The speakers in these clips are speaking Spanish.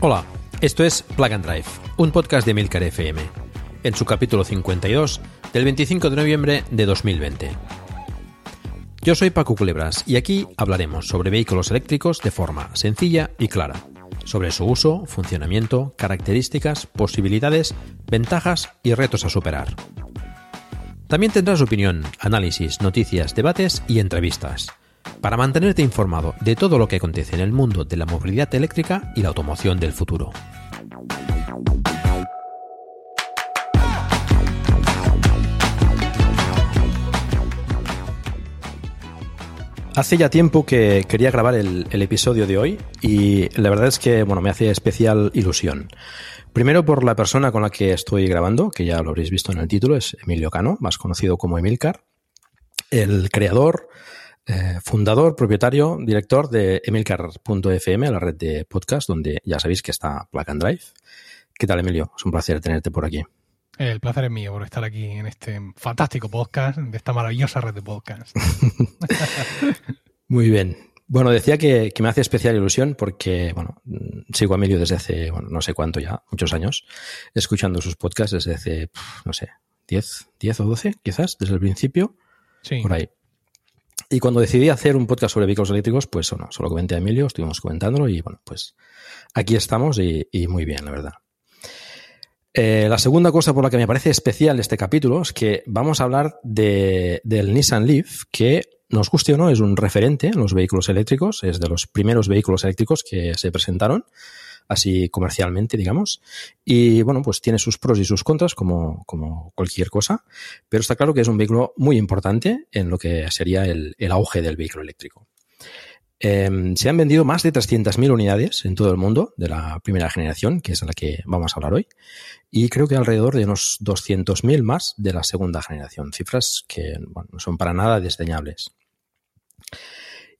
Hola, esto es Plug and Drive, un podcast de Milcar FM, en su capítulo 52 del 25 de noviembre de 2020. Yo soy Paco Culebras y aquí hablaremos sobre vehículos eléctricos de forma sencilla y clara, sobre su uso, funcionamiento, características, posibilidades, ventajas y retos a superar. También tendrás opinión, análisis, noticias, debates y entrevistas para mantenerte informado de todo lo que acontece en el mundo de la movilidad eléctrica y la automoción del futuro. Hace ya tiempo que quería grabar el, episodio de hoy y la verdad es que bueno, me hace especial ilusión. Primero por la persona con la que estoy grabando, que ya lo habréis visto en el título, es Emilio Cano, más conocido como Emilcar, el creador, eh, fundador, propietario, director de emilcar.fm, la red de podcast, donde ya sabéis que está Plug and Drive. ¿Qué tal, Emilio? Es un placer tenerte por aquí. El placer es mío por estar aquí en este fantástico podcast, de esta maravillosa red de podcast. Muy bien. Bueno, decía que, me hace especial ilusión porque, bueno, sigo a Emilio desde hace, bueno, no sé cuánto ya, muchos años, escuchando sus podcasts desde hace, no sé, 10, 10 o 12, quizás, desde el principio. Sí. Por ahí. Y cuando decidí hacer un podcast sobre vehículos eléctricos, pues bueno, solo comenté a Emilio, estuvimos comentándolo y bueno, pues aquí estamos y, muy bien, la verdad. Eh, la segunda cosa por la que me parece especial este capítulo es que vamos a hablar de, del Nissan Leaf, que nos guste o no, es un referente en los vehículos eléctricos, es de los primeros vehículos eléctricos que se presentaron así comercialmente, digamos. Y bueno, pues tiene sus pros y sus contras, como, como cualquier cosa, pero está claro que es un vehículo muy importante en lo que sería el, auge del vehículo eléctrico. Em, se han vendido más de 300.000 unidades en todo el mundo de la primera generación, que es la que vamos a hablar hoy, y creo que alrededor de unos 200.000 más de la segunda generación, cifras que no son para nada desdeñables.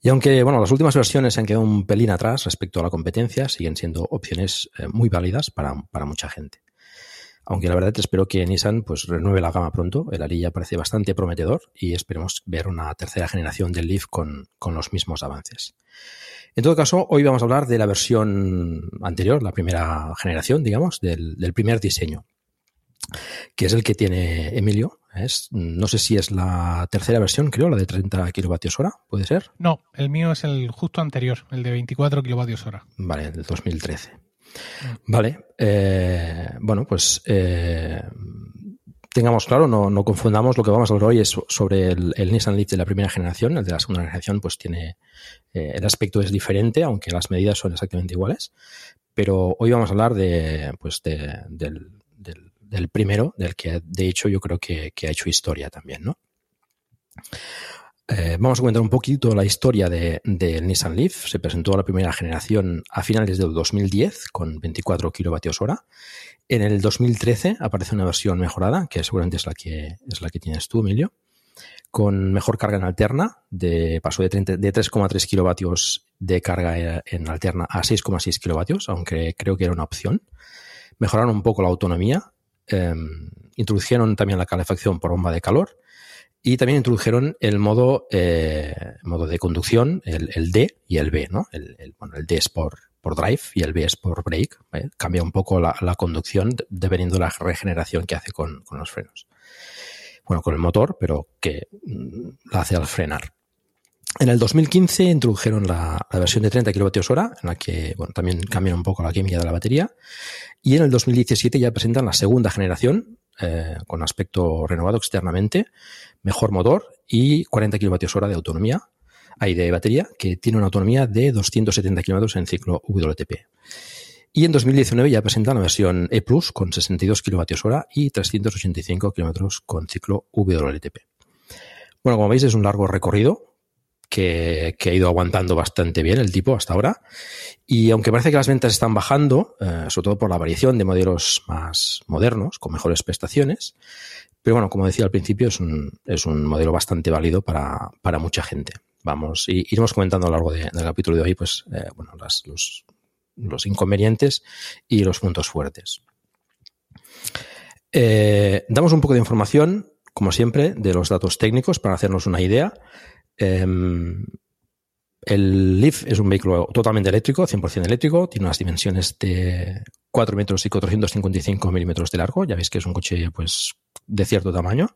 Y aunque bueno, las últimas versiones se han quedado un pelín atrás respecto a la competencia, siguen siendo opciones eh, muy válidas para, mucha gente. Aunque la verdad espero que Nissan pues renueve la gama pronto. El Ari ya parece bastante prometedor y esperemos ver una tercera generación del Leaf con, los mismos avances. En todo caso, hoy vamos a hablar de la versión anterior, la primera generación, digamos, del, del primer diseño, que es el que tiene Emilio, no sé si es la tercera versión, creo, la de 30 kilovatios hora, ¿puede ser? No, el mío es el justo anterior, el de 24 kilovatios hora. Vale, el del 2013. Mm. Vale, eh, bueno, pues eh, tengamos claro, no, confundamos lo que vamos a hablar hoy es sobre el, Nissan Leaf de la primera generación, el de la segunda generación pues tiene, eh, el aspecto es diferente, aunque las medidas son exactamente iguales, pero hoy vamos a hablar de, pues del del primero, del que de hecho yo creo que, ha hecho historia también, ¿no? Eh, vamos a comentar un poquito la historia del de Nissan Leaf. Se presentó a la primera generación a finales del 2010 con 24 kilovatios hora. En el 2013 aparece una versión mejorada, que seguramente es la que, es la que tienes tú, Emilio, con mejor carga en alterna. De, pasó de, de 3,3 kilovatios de carga en alterna a 6,6 kilovatios, aunque creo que era una opción. Mejoraron un poco la autonomía Em, introdujeron también la calefacción por bomba de calor y también introdujeron el modo, eh, modo de conducción, el, D y el B, ¿no? El, bueno, el D es por, por drive y el B es por brake. Cambia un poco la, conducción dependiendo de la regeneración que hace con, con, los frenos. Bueno, con el motor, pero que mm, la hace al frenar. En el 2015 introdujeron la, versión de 30 kWh, en la que bueno, también cambian un poco la química de la batería. Y en el 2017 ya presentan la segunda generación, eh, con aspecto renovado externamente, mejor motor y 40 kilovatios hora de autonomía, hay de batería, que tiene una autonomía de 270 kilómetros en ciclo WLTP. Y en 2019 ya presenta la versión E Plus con 62 kilovatios hora y 385 kilómetros con ciclo WLTP. Bueno, como veis es un largo recorrido que, ha ido aguantando bastante bien el tipo hasta ahora. Y aunque parece que las ventas están bajando, eh, sobre todo por la variación de modelos más modernos, con mejores prestaciones, pero bueno, como decía al principio, es un, es un modelo bastante válido para, mucha gente. Vamos, y iremos comentando a lo largo del capítulo de hoy, pues, eh, bueno, los, los, inconvenientes y los puntos fuertes. Eh, damos un poco de información, como siempre, de los datos técnicos para hacernos una idea. Em, el Leaf es un vehículo totalmente eléctrico, 100% eléctrico, tiene unas dimensiones de 4 metros y 455 milímetros de largo, ya veis que es un coche pues de cierto tamaño.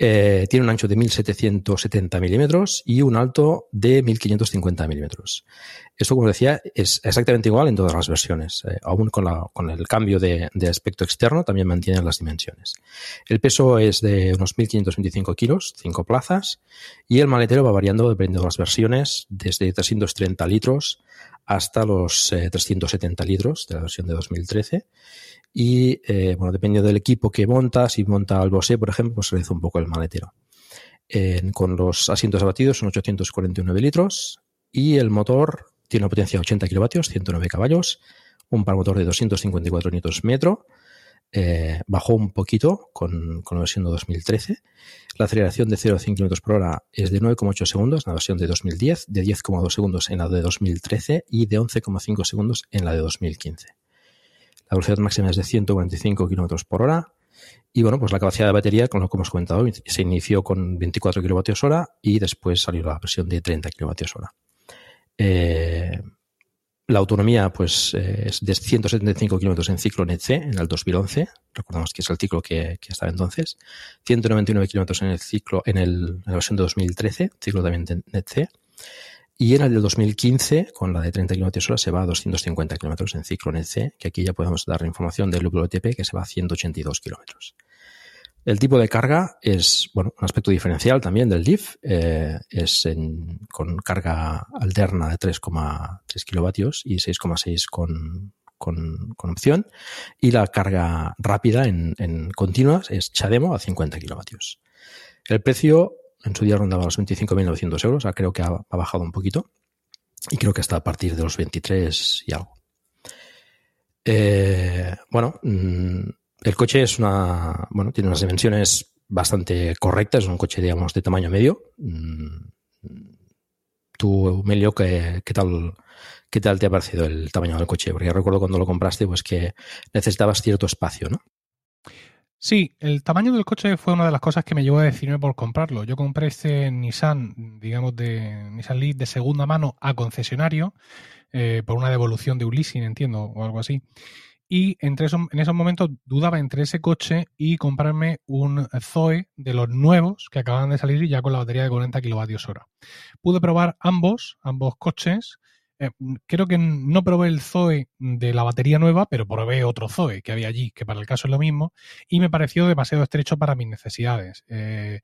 Eh, tiene un ancho de 1770 milímetros y un alto de 1550 milímetros. Esto, como decía, es exactamente igual en todas las versiones. Eh, aún con, con, el cambio de, aspecto externo, también mantienen las dimensiones. El peso es de unos 1525 kilos, 5 plazas, y el maletero va variando dependiendo de las versiones, desde 330 litros hasta los 370 eh, litros de la versión de 2013. Y eh, bueno, dependiendo del equipo que monta, si monta el Bose, por ejemplo, pues reduce un poco el maletero. con los asientos abatidos son 849 litros y el motor tiene una potencia de 80 kilovatios, 109 caballos, un par motor de 254 Nm, eh, bajó un poquito con, con, la versión de 2013. La aceleración de 0 a 100 km por hora es de 9,8 segundos en la versión de 2010, de 10,2 segundos en la de 2013 y de 11,5 segundos en la de 2015. La velocidad máxima es de 145 km por hora. Y bueno, pues la capacidad de batería, con lo que hemos comentado, se inició con 24 kWh y después salió la versión de 30 kWh. Eh, la autonomía pues, eh, es de 175 kilómetros en ciclo NET-C en el 2011. Recordamos que es el ciclo que, estaba entonces. 199 kilómetros en el ciclo, en, el, la versión de 2013, ciclo también NET-C. Y en el de 2015, con la de 30 km hora, se va a 250 kilómetros en ciclo NET-C, que aquí ya podemos dar información del WTP que se va a 182 kilómetros. El tipo de carga es, bueno, un aspecto diferencial también del Leaf. Eh, es con carga alterna de 3,3 kilovatios y 6,6 con, con, opción. Y la carga rápida en, en continuas es Chademo a 50 kilovatios. El precio en su día rondaba los 25.900 euros, creo que ha, bajado un poquito. Y creo que está a partir de los 23 y algo. Eh, bueno, mm, el coche es una, bueno, tiene unas dimensiones bastante correctas, es un coche, digamos, de tamaño medio. Mm, tú, Melio, ¿qué, tal, ¿qué tal te ha parecido el tamaño del coche? Porque recuerdo cuando lo compraste, pues que necesitabas cierto espacio, ¿no? Sí, el tamaño del coche fue una de las cosas que me llevó a decidirme por comprarlo. Yo compré este Nissan, digamos, de Nissan Leaf de segunda mano a concesionario eh, por una devolución de un leasing, entiendo, o algo así. Y entre en esos momentos dudaba entre ese coche y comprarme un Zoe de los nuevos que acaban de salir ya con la batería de 40 kilovatios hora. Pude probar ambos, ambos coches. Eh, creo que no probé el Zoe de la batería nueva, pero probé otro Zoe que había allí, que para el caso es lo mismo, y me pareció demasiado estrecho para mis necesidades. Eh,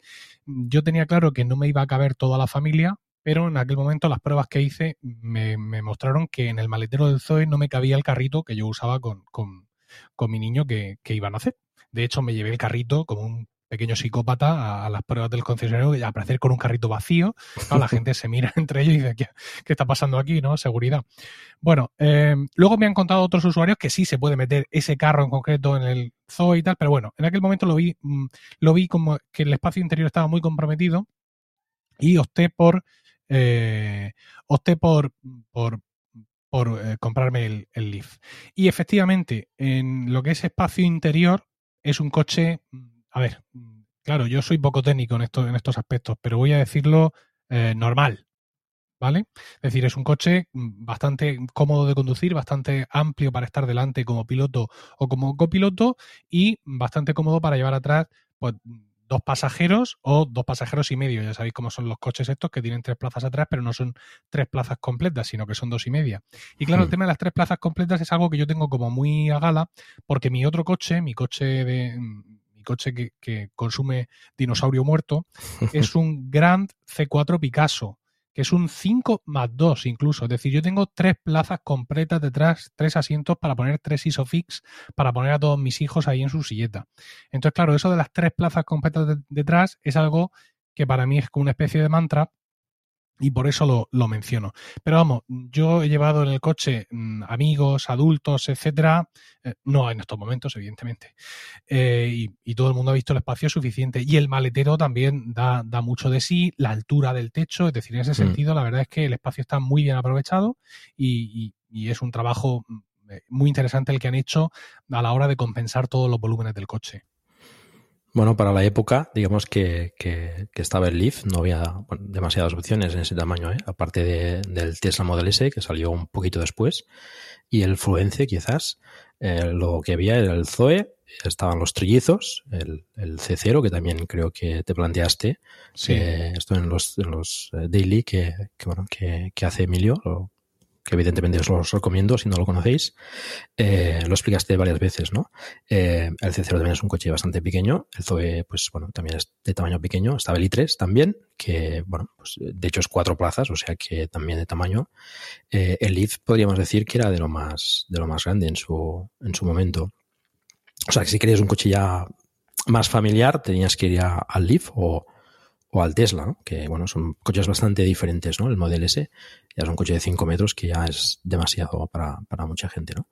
yo tenía claro que no me iba a caber toda la familia, pero en aquel momento las pruebas que hice me, mostraron que en el maletero del Zoe no me cabía el carrito que yo usaba con, mi niño que, iban a hacer. De hecho, me llevé el carrito como un pequeño psicópata a, las pruebas del concesionario y aparecer con un carrito vacío. la gente se mira entre ellos y dice, ¿qué, está pasando aquí? ¿no? Seguridad. Bueno, eh, luego me han contado otros usuarios que sí se puede meter ese carro en concreto en el Zoe y tal, pero bueno, en aquel momento lo vi, mm, lo vi como que el espacio interior estaba muy comprometido y opté por eh, opté por, por, eh, comprarme el, el, Leaf. Y efectivamente, en lo que es espacio interior, es un coche, a ver, claro, yo soy poco técnico en, esto, en estos aspectos, pero voy a decirlo eh, normal. ¿Vale? Es decir, es un coche bastante cómodo de conducir, bastante amplio para estar delante como piloto o como copiloto y bastante cómodo para llevar atrás pues, dos pasajeros o dos pasajeros y medio. Ya sabéis cómo son los coches estos que tienen tres plazas atrás, pero no son tres plazas completas, sino que son dos y media. Y claro, el hmm. tema de las tres plazas completas es algo que yo tengo como muy a gala, porque mi otro coche, mi coche de coche que, consume dinosaurio muerto, es un Grand C4 Picasso, que es un 5 más 2 incluso. Es decir, yo tengo tres plazas completas detrás, tres asientos para poner tres isofix, para poner a todos mis hijos ahí en su silleta. Entonces, claro, eso de las tres plazas completas detrás es algo que para mí es como una especie de mantra y por eso lo, menciono. Pero vamos, yo he llevado en el coche mm, amigos, adultos, etcétera, eh, no en estos momentos, evidentemente. Eh, y, todo el mundo ha visto el espacio suficiente. Y el maletero también da, da mucho de sí, la altura del techo, es decir, en ese mm. sentido, la verdad es que el espacio está muy bien aprovechado y, y es un trabajo mm, eh, muy interesante el que han hecho a la hora de compensar todos los volúmenes del coche. Bueno, para la época, digamos que, que, estaba el Leaf, no había demasiadas opciones en ese tamaño, ¿eh? aparte del Tesla Model S, que salió un poquito después, y el Fluence, quizás. Eh, lo que había era el Zoe, estaban los trillizos, el, el C0, que también creo que te planteaste. Sí. esto en los, en los eh, daily que, que bueno, que, que hace Emilio, que evidentemente os los recomiendo si no lo conocéis. Eh, lo explicaste varias veces, ¿no? Eh, el C0 también es un coche bastante pequeño. El Zoe, pues bueno, también es de tamaño pequeño. Estaba el i3 también, que bueno, pues de hecho es cuatro plazas, o sea que también de tamaño. Eh, el Leaf podríamos decir que era de lo más, de lo más grande en su, en su momento. O sea que si querías un coche ya más familiar, tenías que ir al Leaf o, o al Tesla, que bueno, son coches bastante diferentes, ¿no? El Model S ya es un coche de 5 metros que ya es demasiado para, mucha gente, ¿no?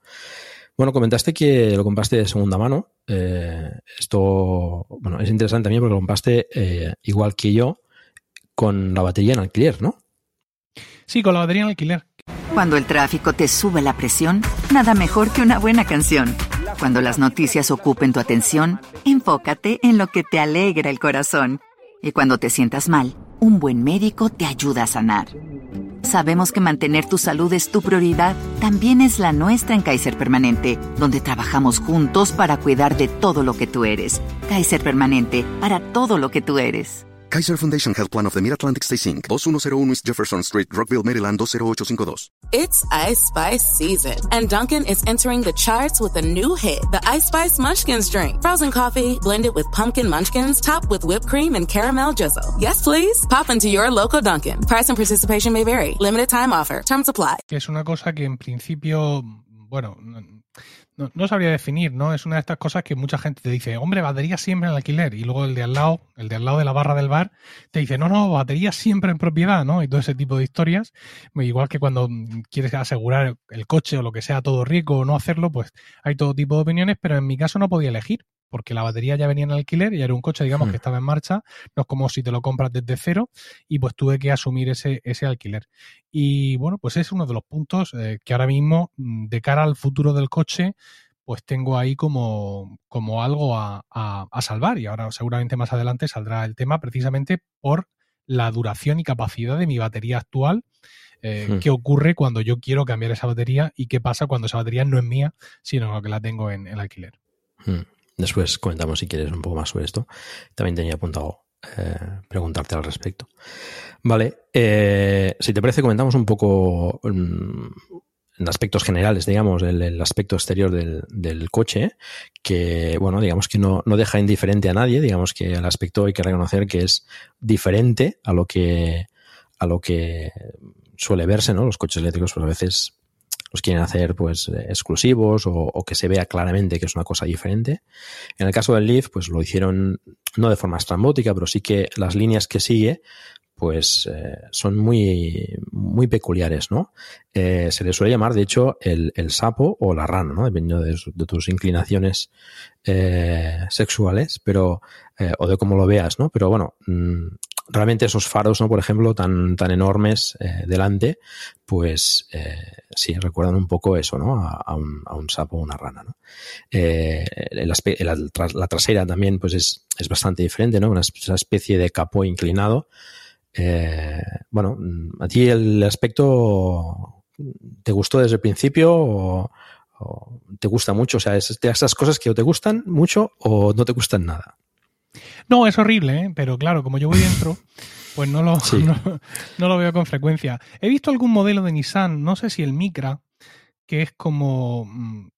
Bueno, comentaste que lo compraste de segunda mano. Eh, esto, bueno, es interesante también porque lo compraste eh, igual que yo con la batería en alquiler, ¿no? Sí, con la batería en alquiler. Cuando el tráfico te sube la presión, nada mejor que una buena canción. Cuando las noticias ocupen tu atención, enfócate en lo que te alegra el corazón. Y cuando te sientas mal, un buen médico te ayuda a sanar. Sabemos que mantener tu salud es tu prioridad, también es la nuestra en Kaiser Permanente, donde trabajamos juntos para cuidar de todo lo que tú eres. Kaiser Permanente, para todo lo que tú eres. Kaiser Foundation Health Plan of the Mid-Atlantic Stay Inc. 2101 East Jefferson Street, Rockville, Maryland 20852. It's Ice Spice season, and Duncan is entering the charts with a new hit, the Ice Spice Munchkins drink. Frozen coffee blended with pumpkin munchkins, topped with whipped cream and caramel drizzle. Yes, please. Pop into your local Duncan. Price and participation may vary. Limited time offer. Terms apply. Es una cosa que en principio, bueno, no, sabría definir, ¿no? Es una de estas cosas que mucha gente te dice, hombre, batería siempre en alquiler. Y luego el de al lado, el de al lado de la barra del bar, te dice, no, no, batería siempre en propiedad, ¿no? Y todo ese tipo de historias. Igual que cuando quieres asegurar el coche o lo que sea todo rico o no hacerlo, pues hay todo tipo de opiniones, pero en mi caso no podía elegir porque la batería ya venía en alquiler y era un coche, digamos, que hmm. estaba en marcha, no es como si te lo compras desde cero, y pues tuve que asumir ese, ese alquiler. Y bueno, pues es uno de los puntos eh, que ahora mismo, mm, de cara al futuro del coche, pues tengo ahí como, como algo a, salvar. Y ahora seguramente más adelante saldrá el tema precisamente por la duración y capacidad de mi batería actual. Eh, hmm. ¿Qué ocurre cuando yo quiero cambiar esa batería y qué pasa cuando esa batería no es mía, sino que la tengo en el alquiler? Hmm. Después comentamos si quieres un poco más sobre esto. También tenía apuntado eh, preguntarte al respecto. Vale, eh, si te parece, comentamos un poco mm, en aspectos generales, digamos, el, aspecto exterior del, coche, que, bueno, digamos que no, no, deja indiferente a nadie, digamos que el aspecto hay que reconocer que es diferente a lo que, a lo que suele verse, ¿no? Los coches eléctricos, pues a veces los quieren hacer pues eh, exclusivos o, que se vea claramente que es una cosa diferente. En el caso del Leaf, pues lo hicieron no de forma estrambótica, pero sí que las líneas que sigue pues eh, son muy, muy peculiares, ¿no? Eh, se le suele llamar, de hecho, el, el sapo o la rana, ¿no? Dependiendo de, tus inclinaciones sexuales, pero, o de cómo lo veas, ¿no? Pero bueno, mm, realmente esos faros, ¿no? Por ejemplo, tan, tan enormes eh, delante, pues eh, sí, recuerdan un poco eso, ¿no? A, un, a un, sapo o una rana. Eh, la, trasera también, pues es, es, bastante diferente, ¿no? Una, especie de capó inclinado. bueno, ¿a ti el aspecto te gustó desde el principio o, te gusta mucho? O sea, ¿es de esas cosas que o te gustan mucho o no te gustan nada? No, es horrible, ¿eh? pero claro, como yo voy dentro, pues no lo, no, lo veo con frecuencia. He visto algún modelo de Nissan, no sé si el Micra, que es como mm,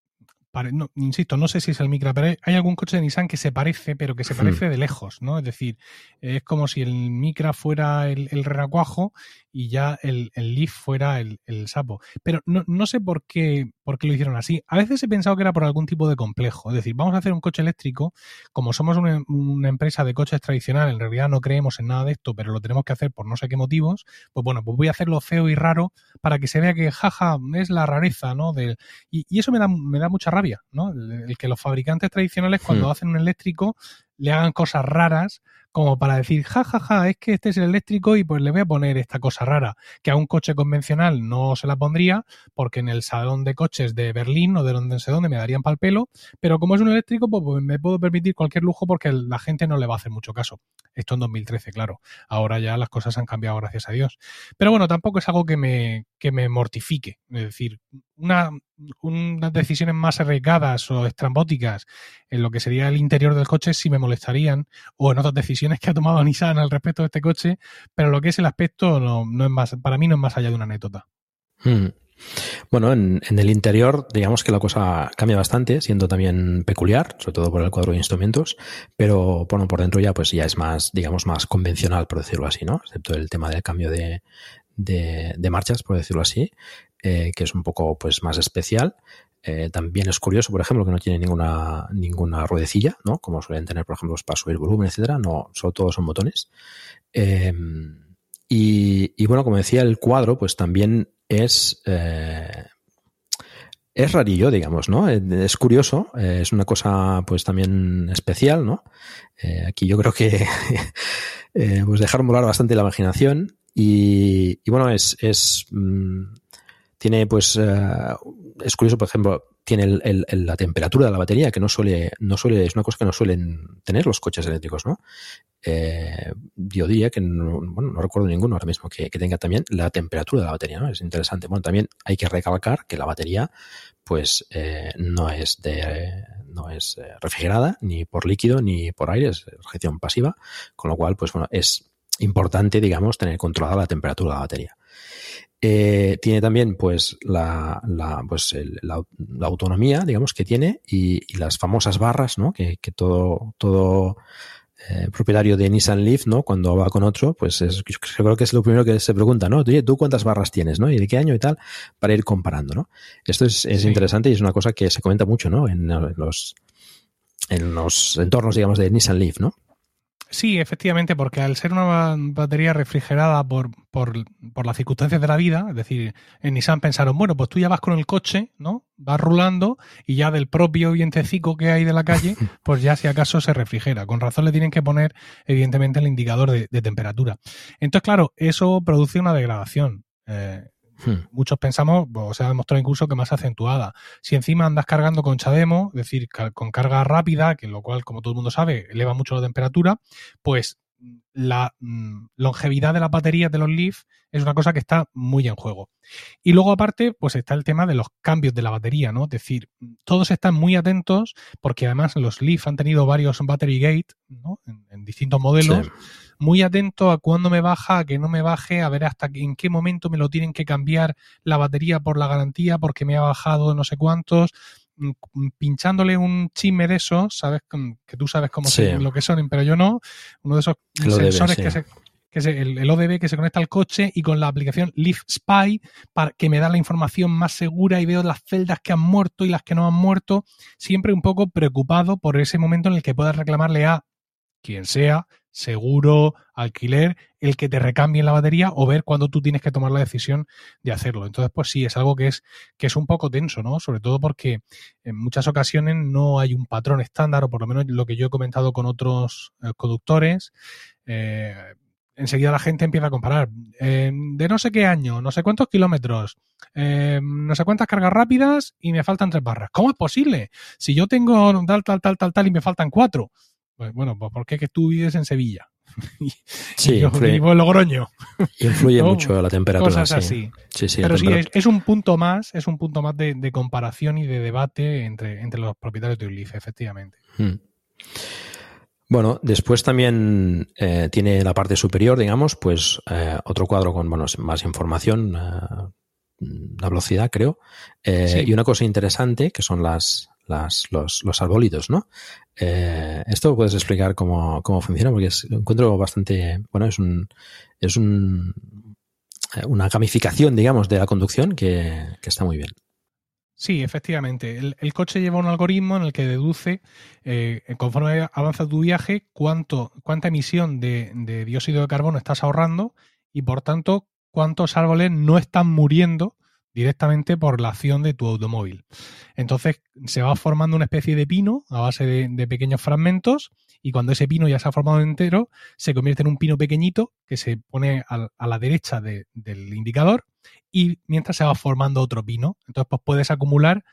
no, insisto, no sé si es el Micra, pero hay, algún coche de Nissan que se parece, pero que se hmm. parece de lejos, ¿no? Es decir, es como si el Micra fuera el, el renacuajo y ya el, el Leaf fuera el, el sapo. Pero no, no, sé por qué, por qué lo hicieron así. A veces he pensado que era por algún tipo de complejo. Es decir, vamos a hacer un coche eléctrico, como somos una, una empresa de coches tradicional, en realidad no creemos en nada de esto, pero lo tenemos que hacer por no sé qué motivos, pues bueno, pues voy a hacerlo feo y raro para que se vea que, jaja, es la rareza, ¿no? Del, y, y eso me da, me da mucha rabia, ¿no? El, que los fabricantes tradicionales cuando hmm. hacen un eléctrico le hagan cosas raras como para decir, ja, ja, ja, es que este es el eléctrico y pues le voy a poner esta cosa rara, que a un coche convencional no se la pondría, porque en el salón de coches de Berlín o de donde sé dónde me darían pal pelo, pero como es un eléctrico, pues, pues, me puedo permitir cualquier lujo porque la gente no le va a hacer mucho caso. Esto en 2013, claro. Ahora ya las cosas han cambiado, gracias a Dios. Pero bueno, tampoco es algo que me, que me mortifique. Es decir, una, unas decisiones más arriesgadas o estrambóticas en lo que sería el interior del coche sí me molestarían, o en otras decisiones que ha tomado Nissan al respecto de este coche, pero lo que es el aspecto no, no es más, para mí no es más allá de una anécdota. Hmm. Bueno, en, el interior, digamos que la cosa cambia bastante, siendo también peculiar, sobre todo por el cuadro de instrumentos, pero bueno, por dentro ya pues ya es más, digamos, más convencional, por decirlo así, ¿no? Excepto el tema del cambio de, de, marchas, por decirlo así, eh, que es un poco pues más especial. Eh, también es curioso, por ejemplo, que no tiene ninguna, ninguna ruedecilla, ¿no? Como suelen tener, por ejemplo, para subir volumen, etcétera. No, solo todos son botones. Em, y, bueno, como decía, el cuadro, pues también es. Eh, es rarillo, digamos, ¿no? Es curioso, es una cosa pues también especial, ¿no? aquí yo creo que pues dejaron volar bastante la imaginación y, bueno, es, es mm, tiene pues eh, es curioso, por ejemplo, tiene el, la temperatura de la batería que no suele, no suele, es una cosa que no suelen tener los coches eléctricos, ¿no? Eh, yo que no, bueno, no recuerdo ninguno ahora mismo que, tenga también la temperatura de la batería, ¿no? Es interesante. Bueno, también hay que recalcar que la batería, pues, eh, no es de, no es refrigerada ni por líquido ni por aire, es reacción pasiva, con lo cual, pues bueno, es importante, digamos, tener controlada la temperatura de la batería. Eh, tiene también pues la, la pues la, autonomía, digamos, que tiene y, las famosas barras, ¿no? Que, que todo, todo eh, propietario de Nissan Leaf, ¿no? Cuando va con otro, pues es, yo creo que es lo primero que se pregunta, ¿no? Oye, ¿tú cuántas barras tienes, ¿no? Y de qué año y tal, para ir comparando, ¿no? Esto es, es interesante y es una cosa que se comenta mucho, ¿no? En los, en los entornos, digamos, de Nissan Leaf, ¿no? Sí, efectivamente, porque al ser una batería refrigerada por, por, por, las circunstancias de la vida, es decir, en Nissan pensaron, bueno, pues tú ya vas con el coche, ¿no? Vas rulando y ya del propio vientecico que hay de la calle, pues ya si acaso se refrigera. Con razón le tienen que poner, evidentemente, el indicador de, temperatura. Entonces, claro, eso produce una degradación. Eh, Hmm. Muchos pensamos, o se ha demostrado incluso que más acentuada. Si encima andas cargando con Chademo, es decir, con carga rápida, que lo cual, como todo el mundo sabe, eleva mucho la temperatura, pues la mm, longevidad de las baterías de los Leaf es una cosa que está muy en juego. Y luego aparte, pues está el tema de los cambios de la batería, ¿no? Es decir, todos están muy atentos porque además los Leaf han tenido varios battery gate, ¿no? En, distintos modelos muy atento a cuándo me baja, a que no me baje, a ver hasta en qué momento me lo tienen que cambiar la batería por la garantía porque me ha bajado no sé cuántos pinchándole un chisme de esos, sabes que tú sabes cómo lo que son, pero yo no, uno de esos sensores que se que es el, el, ODB que se conecta al coche y con la aplicación Leaf Spy para que me da la información más segura y veo las celdas que han muerto y las que no han muerto, siempre un poco preocupado por ese momento en el que puedas reclamarle a quien sea seguro, alquiler, el que te recambie la batería o ver cuándo tú tienes que tomar la decisión de hacerlo. Entonces, pues sí, es algo que es, que es un poco tenso, ¿no? Sobre todo porque en muchas ocasiones no hay un patrón estándar, o por lo menos lo que yo he comentado con otros eh, conductores. Eh, enseguida la gente empieza a comparar. Eh, de no sé qué año, no sé cuántos kilómetros, no sé cuántas cargas rápidas y me faltan tres barras. ¿Cómo es posible? Si yo tengo tal, tal, tal, tal, tal y me faltan cuatro. Pues, bueno, pues porque es que tú vives en Sevilla. sí, yo vivo en Logroño. Influye mucho la temperatura. Cosas así. Sí, sí, Pero sí, es, un punto más, es un punto más de, comparación y de debate entre, entre los propietarios de Leaf, efectivamente. Hmm. Bueno, después también eh, tiene la parte superior, digamos, pues eh, otro cuadro con bueno, más información, eh, la velocidad, creo. Y una cosa interesante, que son las, las, los, los arbolitos, ¿no? Eh, esto puedes explicar cómo, cómo funciona, porque es, encuentro bastante, bueno, es un, es un, eh, una gamificación, digamos, de la conducción que, que está muy bien. Sí, efectivamente. El, el, coche lleva un algoritmo en el que deduce, eh, conforme avanza tu viaje, cuánto, cuánta emisión de, de, dióxido de carbono estás ahorrando y, por tanto, cuántos árboles no están muriendo directamente por la acción de tu automóvil. Entonces se va formando una especie de pino a base de, pequeños fragmentos y cuando ese pino ya se ha formado entero, se convierte en un pino pequeñito que se pone a, la derecha de, del indicador y mientras se va formando otro pino. Entonces pues puedes acumular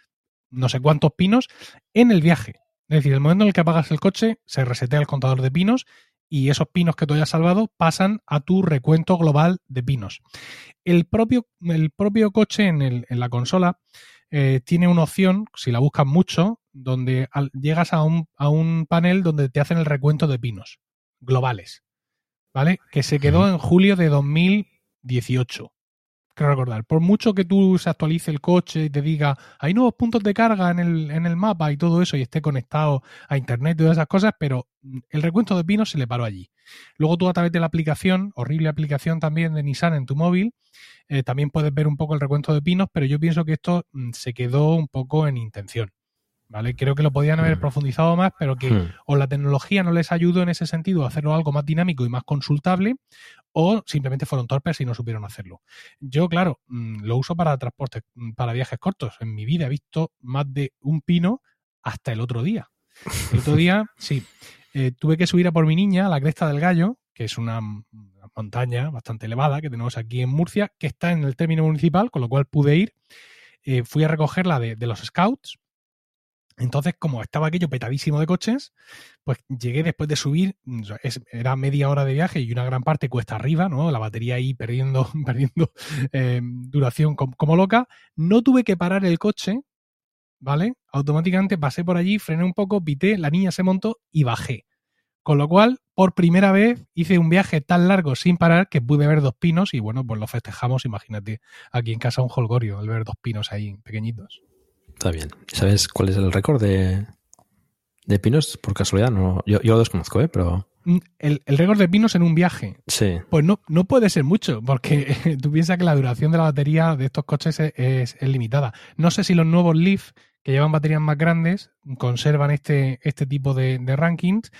no sé cuántos pinos en el viaje. Es decir, el momento en el que apagas el coche, se resetea el contador de pinos y esos pinos que tú hayas salvado pasan a tu recuento global de pinos. El propio, el propio coche en, el, en la consola eh, tiene una opción, si la buscas mucho, donde al, llegas a un, a un, panel donde te hacen el recuento de pinos globales, ¿vale? Que se quedó en julio de 2018 creo recordar. Por mucho que tú se actualice el coche y te diga, hay nuevos puntos de carga en el, en el mapa y todo eso y esté conectado a internet y todas esas cosas, pero el recuento de pinos se le paró allí. Luego tú a través de la aplicación, horrible aplicación también de Nissan en tu móvil, eh, también puedes ver un poco el recuento de pinos, pero yo pienso que esto mm, se quedó un poco en intención. ¿Vale? Creo que lo podían haber profundizado más, pero que hmm. o la tecnología no les ayudó en ese sentido a hacerlo algo más dinámico y más consultable, o simplemente fueron torpes y no supieron hacerlo. Yo, claro, mm, lo uso para transporte, mm, para viajes cortos. En mi vida he visto más de un pino hasta el otro día. El otro día, sí, eh, tuve que subir a por mi niña a la Cresta del Gallo, que es una, una, montaña bastante elevada que tenemos aquí en Murcia, que está en el término municipal, con lo cual pude ir. Eh, fui a recogerla de, de los scouts entonces, como estaba aquello petadísimo de coches, pues llegué después de subir, es, era media hora de viaje y una gran parte cuesta arriba, ¿no? La batería ahí perdiendo, perdiendo eh, duración como, como, loca. No tuve que parar el coche, ¿vale? Automáticamente pasé por allí, frené un poco, pité, la niña se montó y bajé. Con lo cual, por primera vez hice un viaje tan largo sin parar que pude ver dos pinos y bueno, pues lo festejamos, imagínate, aquí en casa un holgorio, el ver dos pinos ahí pequeñitos. Está bien. ¿Sabes cuál es el récord de, de pinos? Por casualidad, no. Yo, yo lo desconozco, ¿eh? Pero. Mm, el, el récord de pinos en un viaje. Sí. Pues no, no puede ser mucho, porque tú piensas que la duración de la batería de estos coches es, es, es, limitada. No sé si los nuevos Leaf, que llevan baterías más grandes, conservan este, este tipo de, de rankings.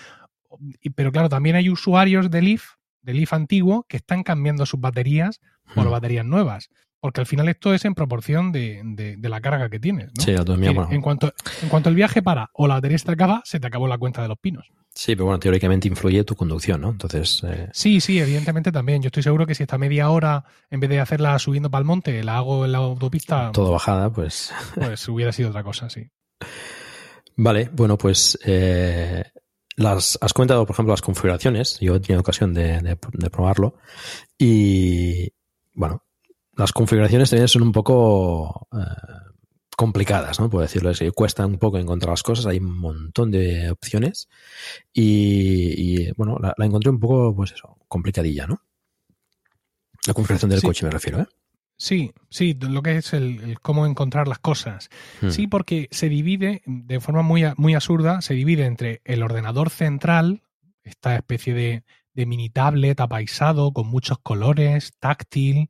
Pero claro, también hay usuarios de Leaf, de Leaf antiguo, que están cambiando sus baterías por hmm. baterías nuevas. Porque al final esto es en proporción de, de, de la carga que tienes. ¿no? Sí, la autonomía. En, en, cuanto, en cuanto el viaje para o la batería se acaba, se te acabó la cuenta de los pinos. Sí, pero bueno, teóricamente influye tu conducción, ¿no? Entonces. Eh... Sí, sí, evidentemente también. Yo estoy seguro que si esta media hora, en vez de hacerla subiendo para el monte, la hago en la autopista. Todo bajada, pues. Pues hubiera sido otra cosa, sí. Vale, bueno, pues. Eh, las, has comentado, por ejemplo, las configuraciones. Yo he tenido ocasión de, de, de probarlo. Y. Bueno, las configuraciones también son un poco eh, complicadas, ¿no? Puedo decirlo así. Cuesta un poco encontrar las cosas, hay un montón de opciones y, y bueno, la, la, encontré un poco, pues eso, complicadilla, ¿no? La configuración del sí. coche me refiero, ¿eh? Sí, sí, lo que es el, el cómo encontrar las cosas. Hmm. Sí, porque se divide de forma muy, muy absurda, se divide entre el ordenador central, esta especie de, de mini tablet apaisado con muchos colores, táctil,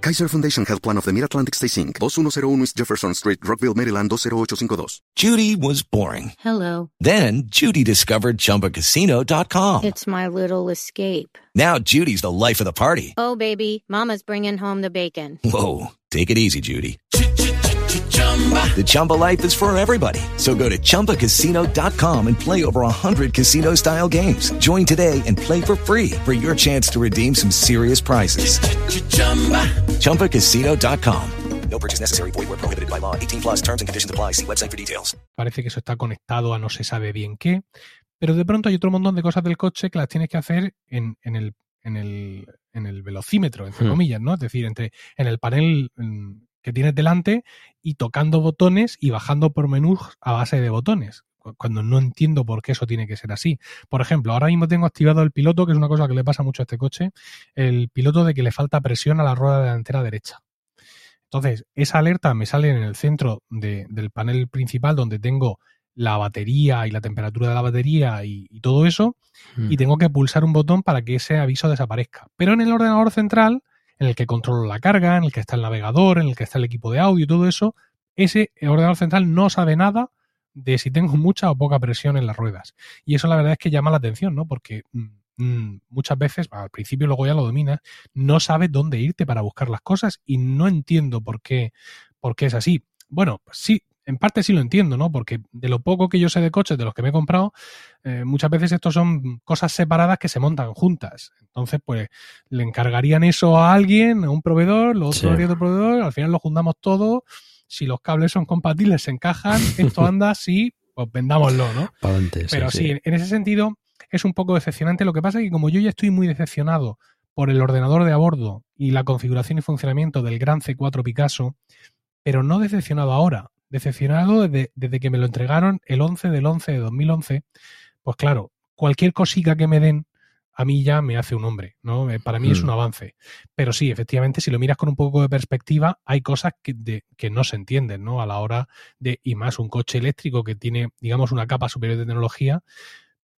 Kaiser Foundation Health Plan of the Mid-Atlantic Stay Inc. 2101 East Jefferson Street, Rockville, Maryland 20852. Judy was boring. Hello. Then Judy discovered ChumbaCasino.com. It's my little escape. Now Judy's the life of the party. Oh, baby, mama's bringing home the bacon. Whoa, take it easy, Judy. The Chumba life is for everybody. So go to ChumbaCasino.com and play over 100 casino style games. Join today and play for free for your chance to redeem some serious prizes. Ch-ch-chumba. ChumbaCasino.com. No purchase necessary. Void where prohibited by law. 18 plus terms and conditions apply. See website for details. Parece que eso está conectado a no se sabe bien qué. Pero de pronto hay otro montón de cosas del coche que las tienes que hacer en, en el, en, el, en el velocímetro, entre Hmm. comillas, ¿no? Es decir, entre, en el panel que tienes delante y tocando botones y bajando por menús a base de botones. cu- Cuando no entiendo por qué eso tiene que ser así. Por ejemplo, ahora mismo tengo activado el piloto, que es una cosa que le pasa mucho a este coche, el piloto de que le falta presión a la rueda delantera derecha. Entonces, esa alerta me sale en el centro de- del panel principal donde tengo la batería y la temperatura de la batería y, y todo eso, Mm. y tengo que pulsar un botón para que ese aviso desaparezca. Pero en el ordenador central, en el que controlo la carga, en el que está el navegador, en el que está el equipo de audio y todo eso, ese ordenador central no sabe nada de si tengo mucha o poca presión en las ruedas. Y eso la verdad es que llama la atención, ¿no? Porque mm, mm, muchas veces, al principio luego ya lo dominas, no sabes dónde irte para buscar las cosas y no entiendo por qué, por qué es así. Bueno, pues sí, en parte sí lo entiendo, ¿no? Porque de lo poco que yo sé de coches, de los que me he comprado, eh, muchas veces estos son cosas separadas que se montan juntas. Entonces, pues le encargarían eso a alguien, a un proveedor, lo otro Sí. haría otro proveedor, al final lo juntamos todo. Si los cables son compatibles, se encajan, esto anda, sí, pues vendámoslo, ¿no? Pero sí, en ese sentido es un poco decepcionante. Lo que pasa es que como yo ya estoy muy decepcionado por el ordenador de a bordo y la configuración y funcionamiento del gran C4 Picasso, pero no decepcionado ahora, decepcionado desde, desde que me lo entregaron el 11 del 11 de 2011, pues claro, cualquier cosica que me den a mí ya me hace un hombre, ¿no? Eh, Para mí es Hmm. un avance. Pero sí, efectivamente, si lo miras con un poco de perspectiva, hay cosas que, de- que no se entienden, ¿no? A la hora de, y más un coche eléctrico que tiene, digamos, una capa superior de tecnología,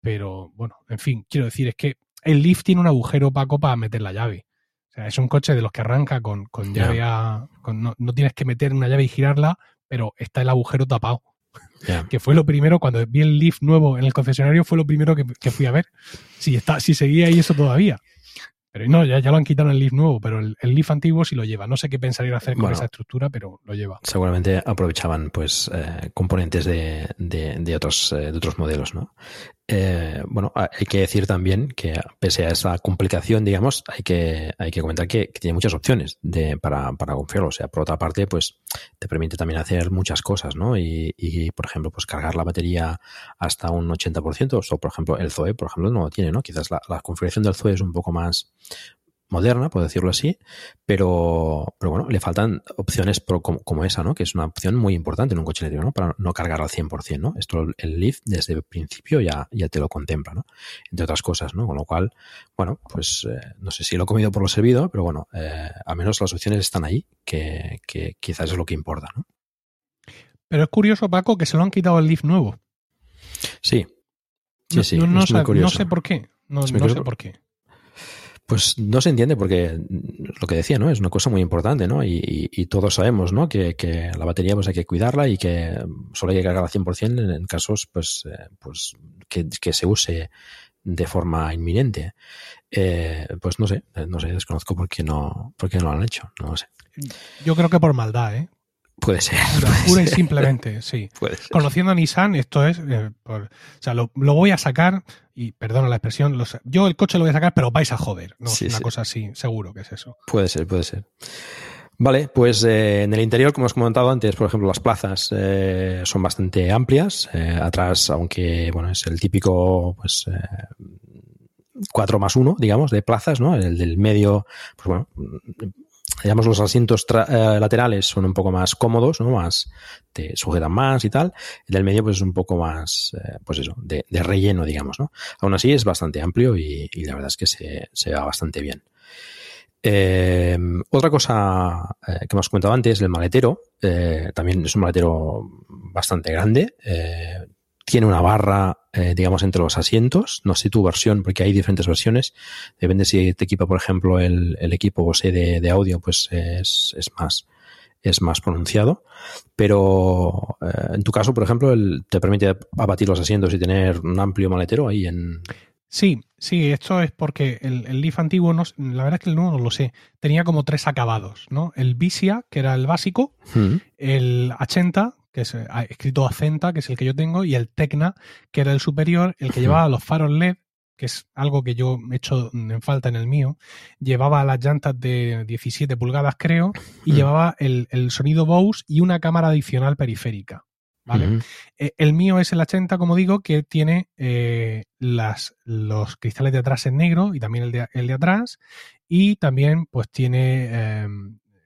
pero bueno, en fin, quiero decir, es que el Leaf tiene un agujero opaco para meter la llave. O sea, es un coche de los que arranca con, con llave a. con- no, no tienes que meter una llave y girarla, pero está el agujero tapado. Que fue lo primero, cuando vi el Leaf nuevo en el concesionario, fue lo primero que, que fui a ver. Si, está, si seguía ahí eso todavía. Pero no, ya, ya lo han quitado en el Leaf nuevo, pero el, el Leaf antiguo sí lo lleva. No sé qué pensarían hacer con Bueno. esa estructura, pero lo lleva. Seguramente aprovechaban pues eh, componentes de, de, de otros, eh, de otros modelos, ¿no? Eh, bueno, hay que decir también que pese a esa complicación, digamos, hay que, hay que comentar que, tiene muchas opciones para, para configurarlo. O sea, por otra parte, pues te permite también hacer muchas cosas, ¿no? Y, y, por ejemplo, pues cargar la batería hasta un 80%. O, por ejemplo, el Zoe, por ejemplo, no lo tiene, ¿no? Quizás la configuración del Zoe es un poco más moderna, por decirlo así, pero, pero bueno, le faltan opciones pro- como, como esa, ¿no? Que es una opción muy importante en un coche eléctrico, ¿no? Para no cargar al 100%, ¿no? Esto el Leaf desde el principio ya, ya te lo contempla, ¿no? Entre otras cosas, ¿no? Con lo cual, bueno, pues eh, no sé si lo he comido por lo servido, pero bueno, eh, al menos las opciones están ahí, que, que quizás es lo que importa, ¿no? Pero es curioso, Paco, que se lo han quitado el Leaf nuevo. Sí. Sí, No, sí, no, sé, curioso. no sé por qué. No, sé por qué. Pues no se entiende porque lo que decía, ¿no? Es una cosa muy importante, ¿no? Y, y- todos sabemos, ¿no? Que, que la batería pues hay que cuidarla y que solo hay que cargarla al 100% en, en casos pues, eh, pues que, que se use de forma inminente. Eh, pues no sé, no sé, desconozco por qué no, por qué no lo han hecho, no lo sé. Yo creo que por maldad, ¿eh? Puede ser. Pura, puede pura y simplemente, sí. puede ser. Conociendo a Nissan, esto es. eh, por- o sea, lo, lo voy a sacar, y perdona la expresión, lo yo el coche lo voy a sacar, pero vais a joder. No, Sí, una sí. cosa así, seguro que es eso. Puede ser, puede ser. Vale, pues eh, en el interior, como hemos comentado antes, por ejemplo, las plazas eh, son bastante amplias. Atrás, aunque bueno, es el típico, pues, eh, 4 más 1, digamos, de plazas, ¿no? El del medio, pues bueno, digamos, los asientos eh, laterales son un poco más cómodos, ¿no? Más, te sujetan más y tal. El del medio, pues es un poco más, eh, pues eso, de, relleno, digamos, ¿no? Aún así es bastante amplio y, la verdad es que se, se va bastante bien. Eh, otra cosa eh, que hemos comentado antes, el maletero, también es un maletero bastante grande. Tiene una barra, eh, digamos, entre los asientos. No sé tu versión, porque hay diferentes versiones. Depende si te equipa, por ejemplo, el, el equipo Bose de, de audio, pues es, es más es más pronunciado. Pero eh, en tu caso, por ejemplo, el- te permite abatir los asientos y tener un amplio maletero ahí en. Sí, sí, esto es porque el, el Leaf antiguo, no, la verdad es que el nuevo no lo sé, tenía como tres acabados, ¿no? El Visia, que era el básico, Mm, el 80, que es eh, escrito Acenta, que es el que yo tengo, y el Tecna, que era el superior, el que llevaba los faros LED, que es algo que yo he hecho en falta en el mío, llevaba las llantas de 17 pulgadas, creo, y Mm. llevaba el, el sonido Bose y una cámara adicional periférica. ¿vale? Eh, El mío es el 80, como digo, que tiene eh, las, los cristales de atrás en negro y también el de, el de atrás. Y también, pues, tiene, eh,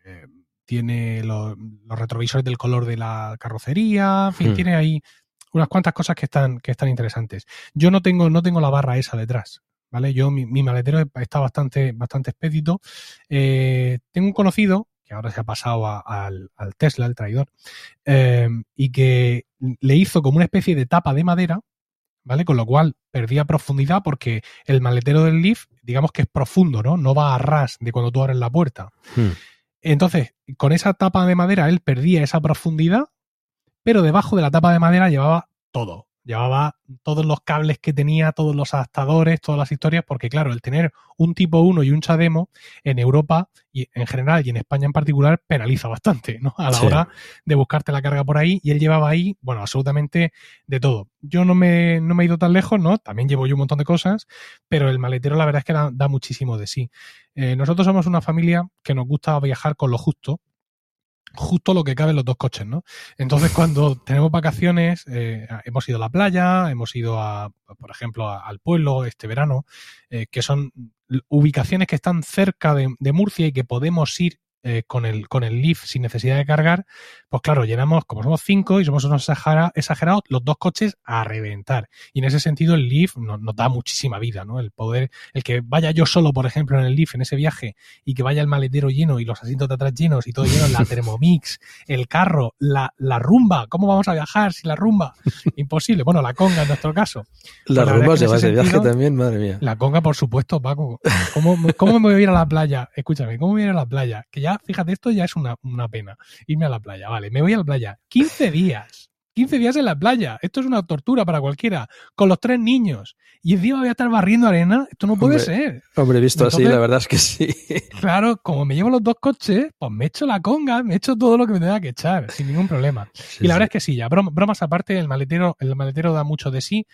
eh, tiene los, los retrovisores del color de la carrocería. En fin, Hmm. tiene ahí unas cuantas cosas que están, que están interesantes. Yo no tengo, no tengo la barra esa detrás. ¿Vale? Yo, mi, mi maletero está bastante, bastante expedito. Eh, tengo un conocido, que ahora se ha pasado a- al, al Tesla, el traidor, eh, y que le hizo como una especie de tapa de madera, ¿vale? Con lo cual perdía profundidad porque el maletero del Leaf, digamos que es profundo, ¿no? No va a ras de cuando tú abres la puerta. Hmm. Entonces, con esa tapa de madera él perdía esa profundidad, pero debajo de la tapa de madera llevaba todo. Llevaba todos los cables que tenía, todos los adaptadores, todas las historias, porque claro, el tener un tipo 1 y un Chademo en Europa y en general y en España en particular penaliza bastante, ¿no? A la Sí. hora de buscarte la carga por ahí y él llevaba ahí, bueno, absolutamente de todo. Yo no me, no me he ido tan lejos, ¿no? También llevo yo un montón de cosas, pero el maletero la verdad es que da, da muchísimo de sí. Eh, nosotros somos una familia que nos gusta viajar con lo justo, justo lo que cabe en los dos coches, ¿no? Entonces, cuando tenemos vacaciones, eh, hemos ido a la playa, hemos ido a, por ejemplo, a- al pueblo este verano, eh, que son ubicaciones que están cerca de, de Murcia y que podemos ir eh, con, el, con el Leaf sin necesidad de cargar, pues claro, llenamos, como somos cinco y somos unos exagera- exagerados, los dos coches a reventar. Y en ese sentido el Leaf nos, nos da muchísima vida, ¿no? El poder, el que vaya yo solo, por ejemplo, en el Leaf, en ese viaje, y que vaya el maletero lleno y los asientos de atrás llenos y todo lleno, la Thermomix, el carro, la, la rumba, ¿cómo vamos a viajar sin la rumba? Imposible. Bueno, la conga en nuestro caso. La es que en de de viaje sentido- también, madre mía. La conga, por supuesto, Paco. ¿Cómo, cómo me voy a ir a la playa? Escúchame, ¿cómo me voy a ir a la playa? Que ya, fíjate, esto ya es una, una pena. Irme a la playa, vale. Me voy a la playa. 15 días. 15 días en la playa. Esto es una tortura para cualquiera. Con los tres niños. Y encima voy a estar barriendo arena. Esto no puede Hombre, ser. Hombre, visto así, la verdad es que sí. Claro, como me llevo los dos coches, pues me echo la conga, me echo todo lo que me tenga que echar, sin ningún problema. y la verdad es que sí, ya, brom- bromas aparte, el maletero, el maletero da mucho de sí.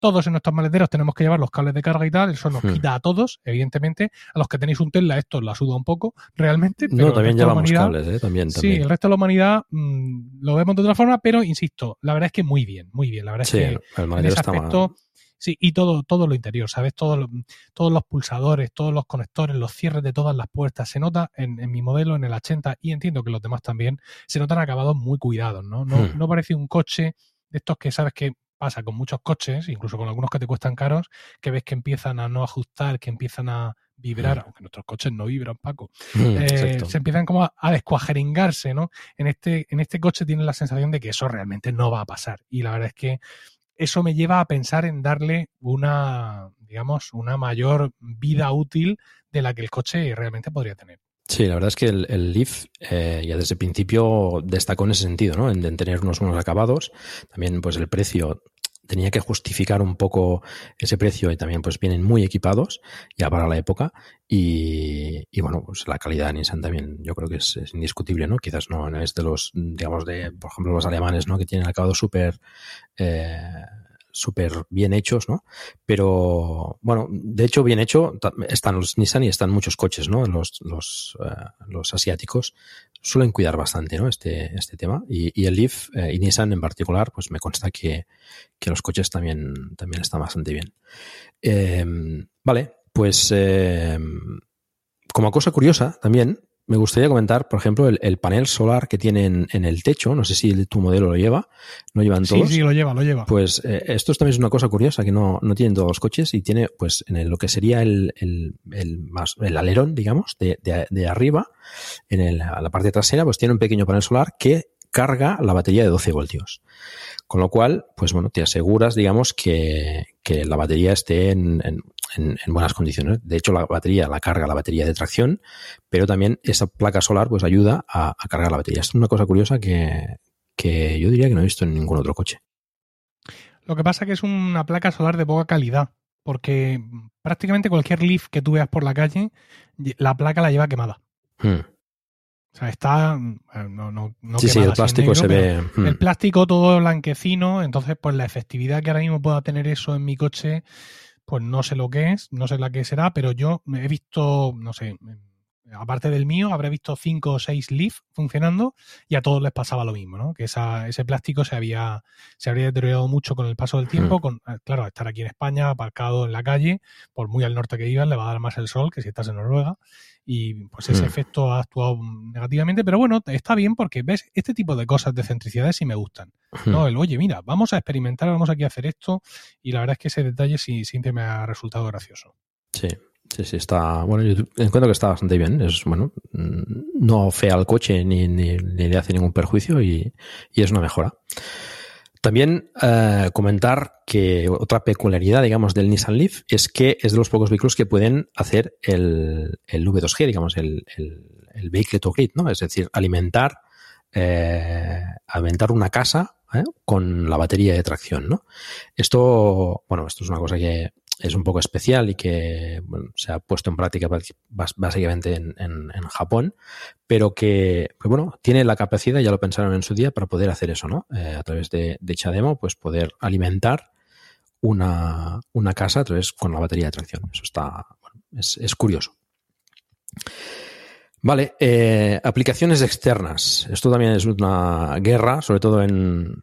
Todos en nuestros maleteros tenemos que llevar los cables de carga y tal, eso nos Hmm. quita a todos, evidentemente. A los que tenéis un Tesla, esto la suda un poco, realmente. Pero No, también llevamos cables, ¿eh? También, Sí, el resto de la humanidad mm, lo vemos de otra forma, pero insisto, la verdad es que muy bien, muy bien. La verdad Sí, es que el en maletero ese aspecto, sí, y todo, todo lo interior, ¿sabes? Todo todos los pulsadores, todos los conectores, los cierres de todas las puertas. Se nota en, en mi modelo, en el 80, y entiendo que los demás también, se notan acabados muy cuidados, ¿no? No, Hmm. no parece un coche de estos que sabes que pasa con muchos coches, incluso con algunos que te cuestan caros, que ves que empiezan a no ajustar, que empiezan a vibrar, Hmm. aunque nuestros coches no vibran, Paco. Mm, Eh, se empiezan como a, a descuajeringarse, ¿no? En este, en este coche tienes la sensación de que eso realmente no va a pasar. Y la verdad es que eso me lleva a pensar en darle una, digamos, una mayor vida útil de la que el coche realmente podría tener. Sí, la verdad es que el, el Leaf eh, ya desde el principio destacó en ese sentido, ¿no? En, en tener unos buenos acabados. También, pues, el precio tenía que justificar un poco ese precio y también, pues, vienen muy equipados ya para la época. Y, y, bueno, pues la calidad de Nissan también yo creo que es, indiscutible, ¿no? Quizás no, no es de los, digamos, de, por ejemplo, los alemanes, ¿no? Que tienen acabados súper eh, súper bien hechos, ¿no? Pero, bueno, de hecho, bien hecho, están los Nissan y están muchos coches, ¿no? Los, los, eh, los asiáticos suelen cuidar bastante, ¿no? Este, este tema. Y, y el Leaf eh, y Nissan en particular, pues me consta que, que los coches también, también están bastante bien. Eh, vale, pues eh, como cosa curiosa también, me gustaría comentar, por ejemplo, el, el panel solar que tienen en el techo. No sé si el- tu modelo lo lleva. ¿No llevan Sí, todos? sí, lo lleva, lo lleva. Pues eh, esto es también es una cosa curiosa que no, no tienen todos los coches y tiene, pues, en el- lo que sería el, el, el más, el alerón, digamos, de, de, de arriba, en el- a la parte trasera, pues tiene un pequeño panel solar que carga la batería de 12 voltios. Con lo cual, pues bueno, te aseguras, digamos, que, que la batería esté en, en- en- en buenas condiciones. De hecho, la batería la carga la batería de tracción, pero también esa placa solar pues ayuda a, a cargar la batería. Esto es una cosa curiosa que, que yo diría que no he visto en ningún otro coche. Lo que pasa es que es una placa solar de poca calidad, porque prácticamente cualquier Leaf que tú veas por la calle, la placa la lleva quemada. Hmm. O sea, está. eh, No, no, no sí, sí, el plástico negro, se ve. hmm. El plástico todo blanquecino, entonces, pues la efectividad que ahora mismo pueda tener eso en mi coche, pues no sé lo que es, no sé la que será, pero yo he visto, no sé, aparte del mío, habré visto cinco o seis Leaf funcionando y a todos les pasaba lo mismo, ¿no? Que esa, ese plástico se había, se habría deteriorado mucho con el paso del tiempo. Con, eh, claro, estar aquí en España, aparcado en la calle, por muy al norte que ibas, le va a dar más el sol que si estás en Noruega. Y pues ese efecto ha actuado negativamente, pero bueno, está bien porque ves este tipo de cosas de centricidades sí me gustan. ¿no? El oye, mira, vamos a experimentar, vamos aquí a hacer esto, y la verdad es que ese detalle sí siempre me ha resultado gracioso. Sí, Sí, sí, está. Bueno, yo encuentro que está bastante bien. Es bueno, no fea al coche ni, ni, le hace ningún perjuicio y, y es una mejora. También eh, comentar que otra peculiaridad, digamos, del Nissan Leaf es que es de los pocos vehículos que pueden hacer el, el V2G, digamos, el, el, el vehicle to grid, ¿no? Es decir, alimentar, eh, alimentar una casa ¿eh? con la batería de tracción, ¿no? Esto, bueno, esto es una cosa que es un poco especial y que se ha puesto en práctica básicamente en, en, Japón, pero que, pues bueno, tiene la capacidad, ya lo pensaron en su día, para poder hacer eso, ¿no? Eh, a través de, de Chademo, pues poder alimentar una, una, casa a través con la batería de tracción. Eso está, bueno, es, es curioso. Vale, eh, aplicaciones externas. Esto también es una guerra, sobre todo en,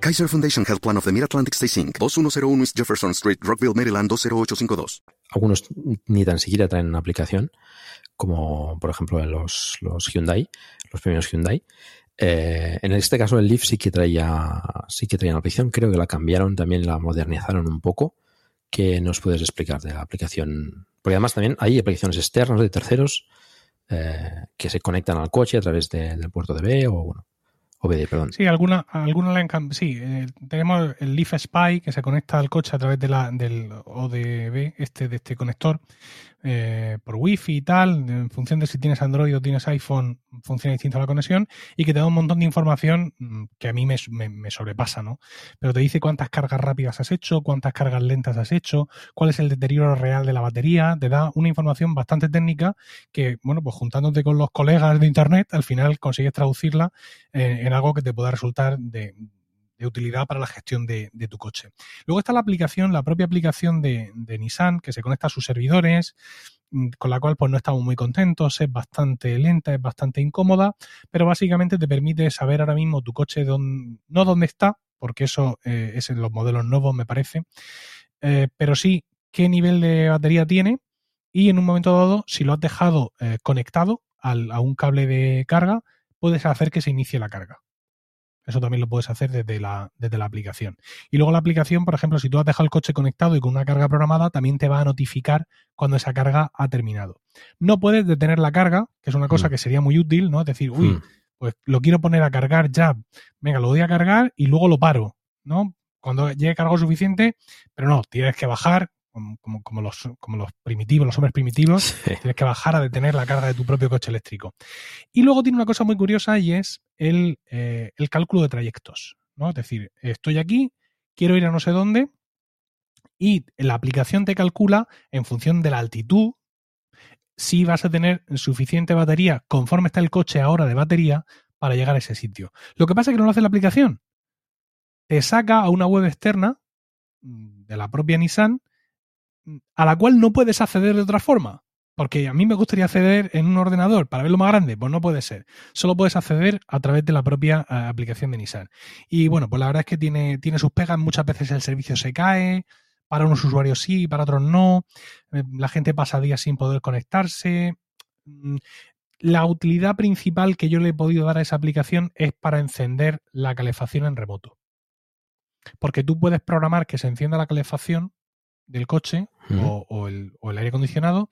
Kaiser Foundation Health Plan of the Mid-Atlantic Stay Inc., 2101 East Jefferson Street, Rockville, Maryland, 20852. Algunos ni tan siquiera traen una aplicación, como por ejemplo los, los Hyundai, los primeros Hyundai. Eh, en este caso el Leaf sí que traía sí que traía una aplicación, creo que la cambiaron también, la modernizaron un poco. ¿Qué nos puedes explicar de la aplicación? Porque además también hay aplicaciones externas de terceros eh, que se conectan al coche a través de, del puerto de B o bueno, OBD, perdón. Sí, alguna, alguna la. Sí, eh, tenemos el Leaf Spy que se conecta al coche a través de la, del ODB, este, de este conector, eh, por Wi-Fi y tal. En función de si tienes Android o tienes iPhone, funciona distinto la conexión y que te da un montón de información mm, que a mí me, sobrepasa, ¿no? Pero te dice cuántas cargas rápidas has hecho, cuántas cargas lentas has hecho, cuál es el deterioro real de la batería. Te da una información bastante técnica que, bueno, pues juntándote con los colegas de Internet, al final consigues traducirla eh, en algo que te pueda resultar de, de utilidad para la gestión de, tu coche. Luego está la aplicación, la propia aplicación de, Nissan, que se conecta a sus servidores, mm, con la cual pues no estamos muy contentos, es bastante lenta, es bastante incómoda, pero básicamente te permite saber ahora mismo tu coche dónde, no dónde está, porque eso eh, es en los modelos nuevos me parece, eh, pero sí qué nivel de batería tiene y en un momento dado, si lo has dejado eh, conectado a un cable de carga, puedes hacer que se inicie la carga. Eso también lo puedes hacer desde la, desde la aplicación. Y luego la aplicación, por ejemplo, si tú has dejado el coche conectado y con una carga programada, también te va a notificar cuando esa carga ha terminado. No puedes detener la carga, que es una cosa mm. que sería muy útil, ¿no? Es decir, uy, mm. pues lo quiero poner a cargar ya. Venga, lo voy a cargar y luego lo paro, ¿no? Cuando llegue cargo suficiente, pero no, tienes que bajar, como, como, los, como los primitivos, los hombres primitivos, sí. tienes que bajar a detener la carga de tu propio coche eléctrico. Y luego tiene una cosa muy curiosa y es el, eh, el cálculo de trayectos. ¿no? Es decir, estoy aquí, quiero ir a no sé dónde, y la aplicación te calcula en función de la altitud si vas a tener suficiente batería conforme está el coche ahora de batería para llegar a ese sitio. Lo que pasa es que no lo hace la aplicación. Te saca a una web externa de la propia Nissan a la cual no puedes acceder de otra forma. Porque a mí me gustaría acceder en un ordenador para verlo más grande, pues no puede ser. Solo puedes acceder a través de la propia uh, aplicación de Nissan. Y bueno, pues la verdad es que tiene, tiene sus pegas, muchas veces el servicio se cae, para unos usuarios sí, para otros no. Eh, la gente pasa días sin poder conectarse. Mm, la utilidad principal que yo le he podido dar a esa aplicación es para encender la calefacción en remoto. Porque tú puedes programar que se encienda la calefacción del coche uh -huh. o, o, el, o, el, aire acondicionado,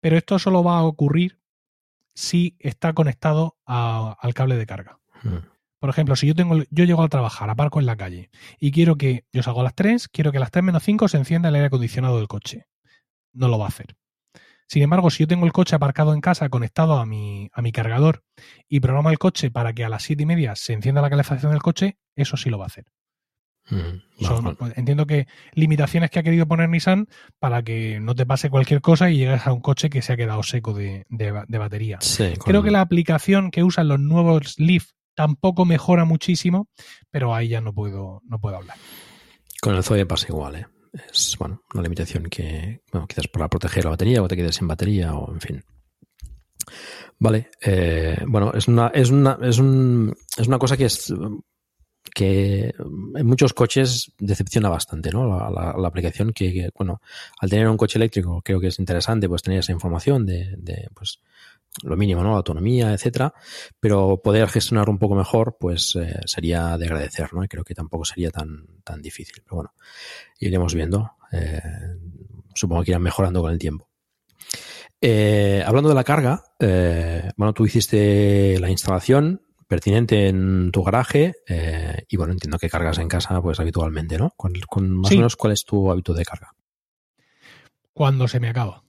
pero esto solo va a ocurrir si está conectado a, al cable de carga. Uh -huh. Por ejemplo, si yo tengo, yo llego a trabajar, aparco en la calle y quiero que, yo salgo a las 3, quiero que a las 3 menos 5 se encienda el aire acondicionado del coche. No lo va a hacer. Sin embargo, si yo tengo el coche aparcado en casa conectado a mi, a mi cargador y programa el coche para que a las siete y media se encienda la calefacción del coche, eso sí lo va a hacer. Mm, Son- vale, pues, entiendo que limitaciones que ha querido poner Nissan para que no te pase cualquier cosa y llegues a un coche que se ha quedado seco de, de ba- de batería. Sí, Creo que la aplicación que usan los nuevos Leaf tampoco mejora muchísimo, pero ahí ya no puedo, no puedo hablar. Con el Zoe pasa igual, ¿eh? Es, bueno, una limitación que, bueno, quizás para proteger la batería o te quedes sin batería o en fin. Vale, eh, bueno, es una, es una, es un, es una cosa que es, que en muchos coches decepciona bastante, ¿no? La, la- la aplicación que, bueno, al tener un coche eléctrico creo que es interesante pues tener esa información de, pues, lo mínimo, ¿no? Autonomía, etcétera, pero poder gestionar un poco mejor, pues eh, sería de agradecer, ¿no? Y creo que tampoco sería tan, tan difícil. Pero bueno, iremos viendo. Eh, supongo que irán mejorando con el tiempo. Eh, hablando de la carga, bueno, tú hiciste la instalación pertinente en tu garaje eh, y bueno, entiendo que cargas en casa pues habitualmente, ¿no? Con, con más Sí. o menos cuál es tu hábito de carga. Cuando se me acaba.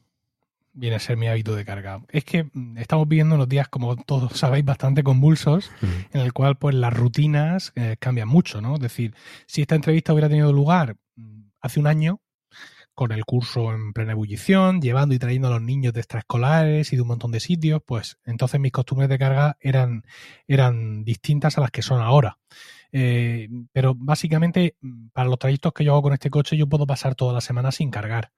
Viene a ser mi hábito de carga. Es que mm, estamos viviendo unos días, como todos sabéis, bastante convulsos, en el cual pues las rutinas eh, cambian mucho, ¿no? Es decir, si esta entrevista hubiera tenido lugar mm, hace un año, con el curso en plena ebullición, llevando y trayendo a los niños de extraescolares y de un montón de sitios, pues entonces mis costumbres de carga eran, eran distintas a las que son ahora. Eh, pero básicamente, para los trayectos que yo hago con este coche, yo puedo pasar toda la semana sin cargar.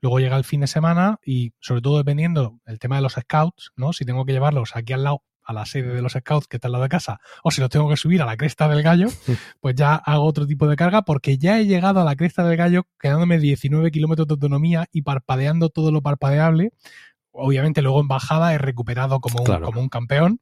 Luego llega el fin de semana y, sobre todo dependiendo el tema de los scouts, ¿no? Si tengo que llevarlos aquí al lado, a la sede de los scouts que está al lado de casa, o si los tengo que subir a la cresta del gallo, pues ya hago otro tipo de carga porque ya he llegado a la cresta del gallo quedándome 19 kilómetros de autonomía y parpadeando todo lo parpadeable. Obviamente luego en bajada he recuperado como un, Claro. como un campeón,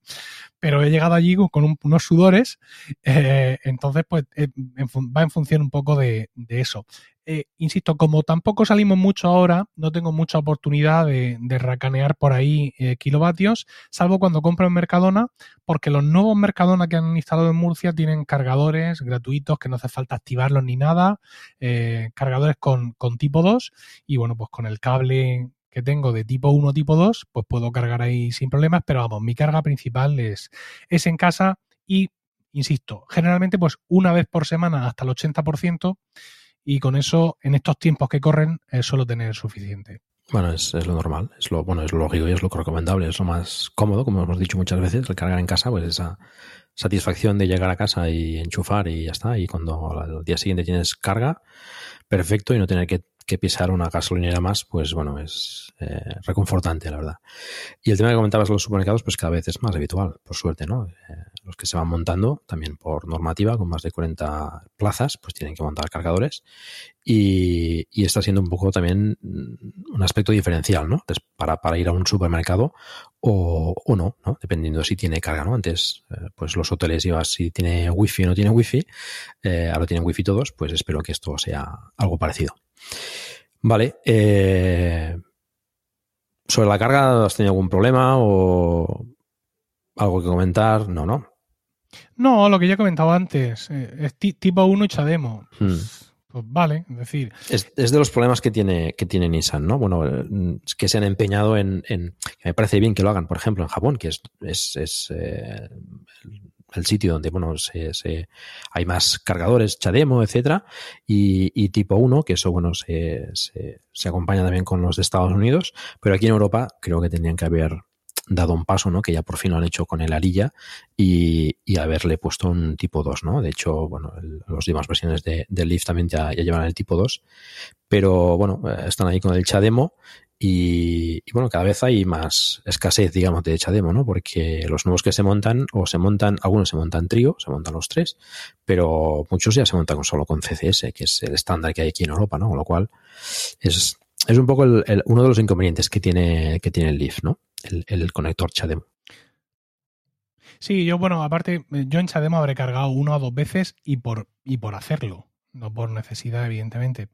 pero he llegado allí con un- unos sudores, eh, entonces pues eh, en va en función un poco de, de eso. Eh, insisto, como tampoco salimos mucho ahora, no tengo mucha oportunidad de, de racanear por ahí kilovatios, salvo cuando compro en Mercadona, porque los nuevos Mercadona que han instalado en Murcia tienen cargadores gratuitos que no hace falta activarlos ni nada, cargadores con, con tipo 2 y bueno, pues con el cable que tengo de tipo 1 tipo 2, pues puedo cargar ahí sin problemas, pero vamos, mi carga principal es, es en casa y, insisto, generalmente pues una vez por semana hasta el 80% y con eso, en estos tiempos que corren, eh, suelo tener suficiente. Bueno, es, es lo normal, es lo bueno, es lógico y es lo recomendable, es lo más cómodo, como hemos dicho muchas veces, el cargar en casa, pues esa satisfacción de llegar a casa y enchufar y ya está. Y cuando al día siguiente tienes carga, perfecto, y no tener que, que pisar una gasolinera más, pues bueno, es eh, reconfortante, la verdad. Y el tema que comentabas los supermercados, pues cada vez es más habitual, por suerte, ¿no? Eh, los que se van montando, también por normativa, con más de 40 plazas, pues tienen que montar cargadores. Y, y está siendo un poco también mm, un aspecto diferencial, ¿no? Para, para ir a un supermercado o, o no, ¿no? Dependiendo si tiene carga, ¿no? Antes, eh, pues los hoteles ibas si tiene wifi o no tiene wifi, eh, ahora tienen wifi todos, pues espero que esto sea algo parecido. Vale, eh, sobre la carga, ¿has tenido algún problema o algo que comentar? No, no. No, lo que ya he comentado antes, eh, es ti- tipo 1 y Chademo. Hmm. Pues vale, es de los problemas que tiene, que tiene Nissan, ¿no? Bueno, eh, que se han empeñado en, Me parece bien que lo hagan, por ejemplo, en Japón, que es, eh, el, sitio donde, bueno, se, se- hay más cargadores, Chademo, etcétera, y, y tipo 1, que eso, bueno, se, se, se acompaña también con los de Estados Unidos, pero aquí en Europa creo que tendrían que haber dado un paso, ¿no? Que ya por fin lo han hecho con el Arilla y, y haberle puesto un tipo 2, ¿no? De hecho, bueno, el- los demás versiones de, del Leaf también ya, llevan el tipo 2, pero bueno, eh, están ahí con el Chademo y, bueno, cada vez hay más escasez, digamos, de Chademo, ¿no? Porque los nuevos que se montan, o se montan, algunos se montan trío, se montan los tres, pero muchos ya se montan solo con CCS, que es el estándar que hay aquí en Europa, ¿no? Con lo cual es, es un poco el- uno de los inconvenientes que tiene, que tiene el Leaf, ¿no? El, el conector Chademo. sí, yo, bueno, aparte, eh, yo en Chademo habré cargado una o dos veces y por, y por hacerlo, no por necesidad, evidentemente.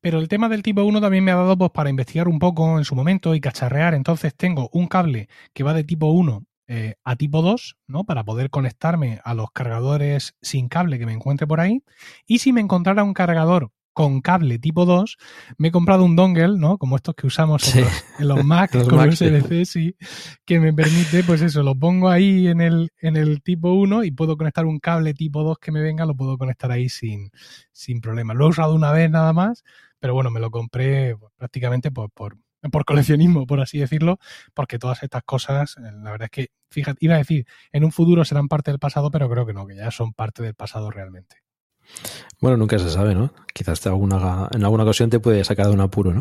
Pero el tema del tipo 1 también me ha dado pues, para investigar un poco en su momento y cacharrear. Entonces tengo un cable que va de tipo 1 eh, a tipo 2, ¿no? Para poder conectarme a los cargadores sin cable que me encuentre por ahí. Y si me encontrara un cargador con cable tipo 2, me he comprado un dongle, ¿no? Como estos que usamos en, los, en los Mac Los con USB-C, sí, que me permite, pues eso, lo pongo ahí en el, en el tipo 1 y puedo conectar un cable tipo 2 que me venga, lo puedo conectar ahí sin, sin problema. Lo he usado una vez nada más, pero bueno, me lo compré pues, prácticamente por, por, por coleccionismo, por así decirlo, porque todas estas cosas, eh, la verdad es que, fíjate, iba a decir, en un futuro serán parte del pasado, pero creo que no, que ya son parte del pasado realmente. Bueno, nunca se sabe, ¿no? Quizás te alguna, en alguna ocasión te puede sacar de un apuro, ¿no?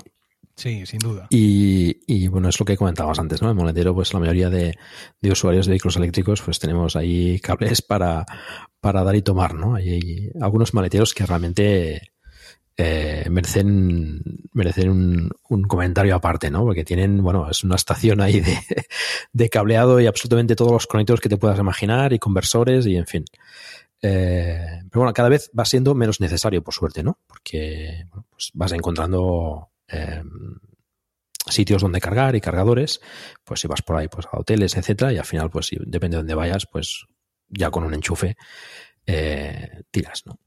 Sí, sin duda. Y, y, bueno, es lo que comentábamos antes, ¿no? En Monedero, pues la mayoría de, de, usuarios de vehículos eléctricos, pues tenemos ahí cables para, para dar y tomar, ¿no? Hay, hay algunos maleteros que realmente eh, merecen, merecen un, un, comentario aparte, ¿no? Porque tienen, bueno, es una estación ahí de, de cableado y absolutamente todos los conectores que te puedas imaginar y conversores y en fin. Eh, pero bueno, cada vez va siendo menos necesario, por suerte, ¿no? Porque pues vas encontrando eh, sitios donde cargar y cargadores, pues si vas por ahí, pues a hoteles, etcétera, y al final, pues si depende de dónde vayas, pues ya con un enchufe eh, tiras, ¿no?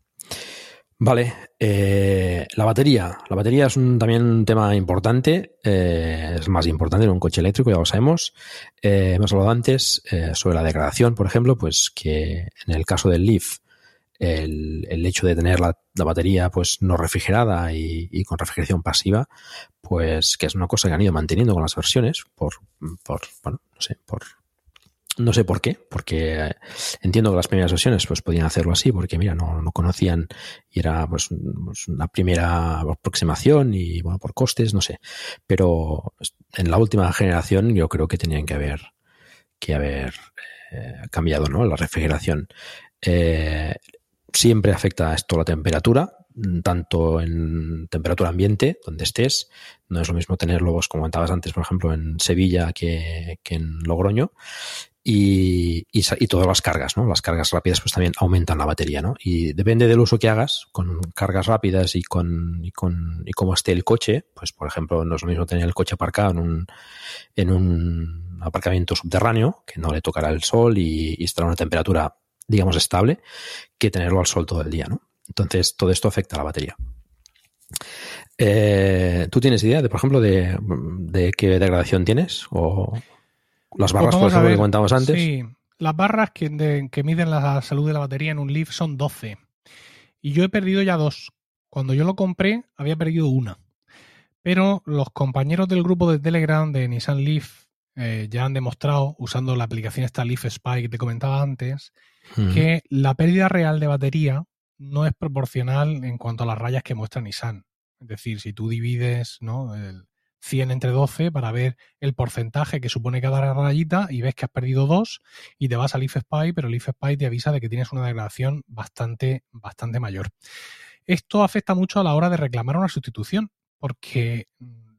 Vale, eh, la batería. La batería es un, también un tema importante, eh, es más importante en un coche eléctrico, ya lo sabemos. Eh, hemos hablado antes eh, sobre la degradación, por ejemplo, pues que en el caso del Leaf, el, el hecho de tener la, la, batería pues no refrigerada y, y, con refrigeración pasiva, pues que es una cosa que han ido manteniendo con las versiones por, por bueno, no sé, por no sé por qué, porque entiendo que las primeras versiones pues podían hacerlo así, porque mira, no, no conocían y era pues, una primera aproximación y bueno, por costes, no sé. Pero en la última generación yo creo que tenían que haber, que haber eh, cambiado, ¿no? La refrigeración. Eh, siempre afecta esto la temperatura, tanto en temperatura ambiente, donde estés. No es lo mismo tenerlo, pues, como comentabas antes, por ejemplo, en Sevilla que, que en Logroño. Y, y, todas las cargas, ¿no? Las cargas rápidas pues también aumentan la batería, ¿no? Y depende del uso que hagas, con cargas rápidas y con, y con, y cómo esté el coche, pues por ejemplo, no es lo mismo tener el coche aparcado en un, en un aparcamiento subterráneo, que no le tocará el sol y, y estará a una temperatura, digamos, estable, que tenerlo al sol todo el día, ¿no? Entonces, todo esto afecta a la batería. Eh, ¿Tú tienes idea, de, por ejemplo, de, de qué degradación tienes? ¿O las barras, pues por ejemplo, que comentamos antes? Sí, las barras que, de, que, miden la salud de la batería en un Leaf son 12. Y yo he perdido ya dos. Cuando yo lo compré, había perdido una. Pero los compañeros del grupo de Telegram de Nissan Leaf eh, ya han demostrado, usando la aplicación esta Leaf Spy que te comentaba antes, hmm. que la pérdida real de batería no es proporcional en cuanto a las rayas que muestra Nissan. Es decir, si tú divides ¿no? el 100 entre 12 para ver el porcentaje que supone cada rayita y ves que has perdido dos y te vas al Leaf Spy, pero el Leaf Spy te avisa de que tienes una degradación bastante, bastante mayor. Esto afecta mucho a la hora de reclamar una sustitución, porque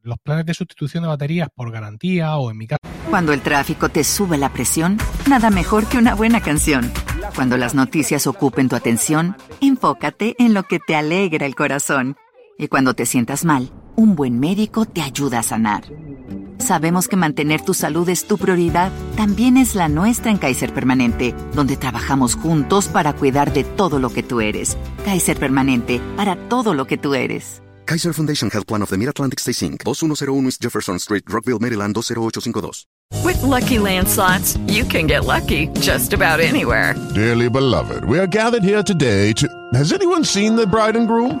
los planes de sustitución de baterías por garantía o en mi caso... Cuando el tráfico te sube la presión, nada mejor que una buena canción. Cuando las noticias ocupen tu atención, enfócate en lo que te alegra el corazón. Y cuando te sientas mal, un buen médico te ayuda a sanar. Sabemos que mantener tu salud es tu prioridad, también es la nuestra en Kaiser Permanente, donde trabajamos juntos para cuidar de todo lo que tú eres. Kaiser Permanente, para todo lo que tú eres. Kaiser Foundation Health Plan of the Mid-Atlantic Stay Inc., 2101 East Jefferson Street, Rockville, Maryland, 20852. With Lucky Land slots, you can get lucky just about anywhere. Dearly beloved, we are gathered here today to... Has anyone seen the bride and groom?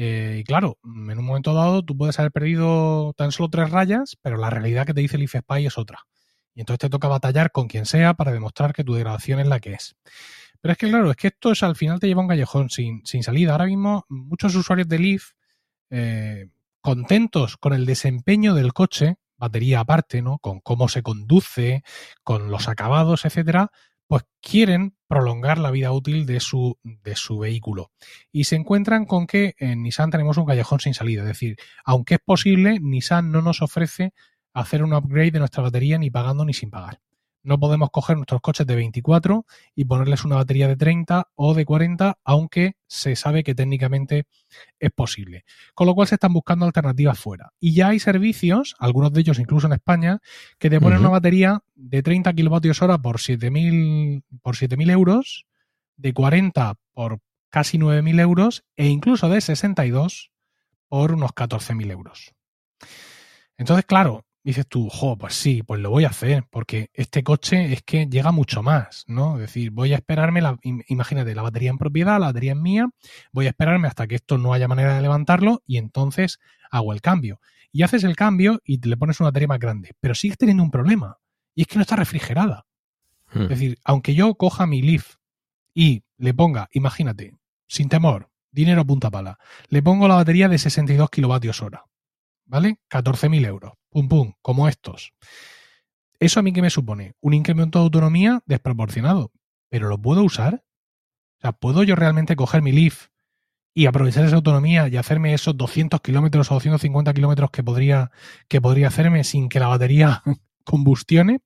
Eh, y claro, en un momento dado tú puedes haber perdido tan solo tres rayas, pero la realidad que te dice el IF Spy es otra. Y entonces te toca batallar con quien sea para demostrar que tu degradación es la que es. Pero es que claro, es que esto es, al final te lleva a un callejón sin, sin salida. Ahora mismo muchos usuarios de Leaf eh, contentos con el desempeño del coche, batería aparte, ¿no? Con cómo se conduce, con los acabados, etcétera, pues quieren prolongar la vida útil de su, de su vehículo. Y se encuentran con que en Nissan tenemos un callejón sin salida. Es decir, aunque es posible, Nissan no nos ofrece hacer un upgrade de nuestra batería ni pagando ni sin pagar. No podemos coger nuestros coches de 24 y ponerles una batería de 30 o de 40, aunque se sabe que técnicamente es posible. Con lo cual se están buscando alternativas fuera. Y ya hay servicios, algunos de ellos incluso en España, que te ponen una batería de 30 kilovatios hora por 7.000 por 7.000 euros, de 40 por casi 9.000 euros e incluso de 62 por unos 14.000 euros. Entonces, claro, dices tú, jo, pues sí, pues lo voy a hacer, porque este coche es que llega mucho más, ¿no? Es decir, voy a esperarme, la, imagínate, la batería en propiedad, la batería es mía, voy a esperarme hasta que esto no haya manera de levantarlo y entonces hago el cambio. Y haces el cambio y te le pones una batería más grande, pero sigues teniendo un problema, y es que no está refrigerada. Hmm. Es decir, aunque yo coja mi Leaf y le ponga, imagínate, sin temor, dinero punta pala, le pongo la batería de 62 kilovatios hora, ¿vale? 14.000 euros pum, pum, como estos. ¿Eso a mí qué me supone? Un incremento de autonomía desproporcionado. ¿Pero lo puedo usar? O sea, ¿puedo yo realmente coger mi Leaf y aprovechar esa autonomía y hacerme esos 200 kilómetros o 250 kilómetros que podría, que podría hacerme sin que la batería combustione?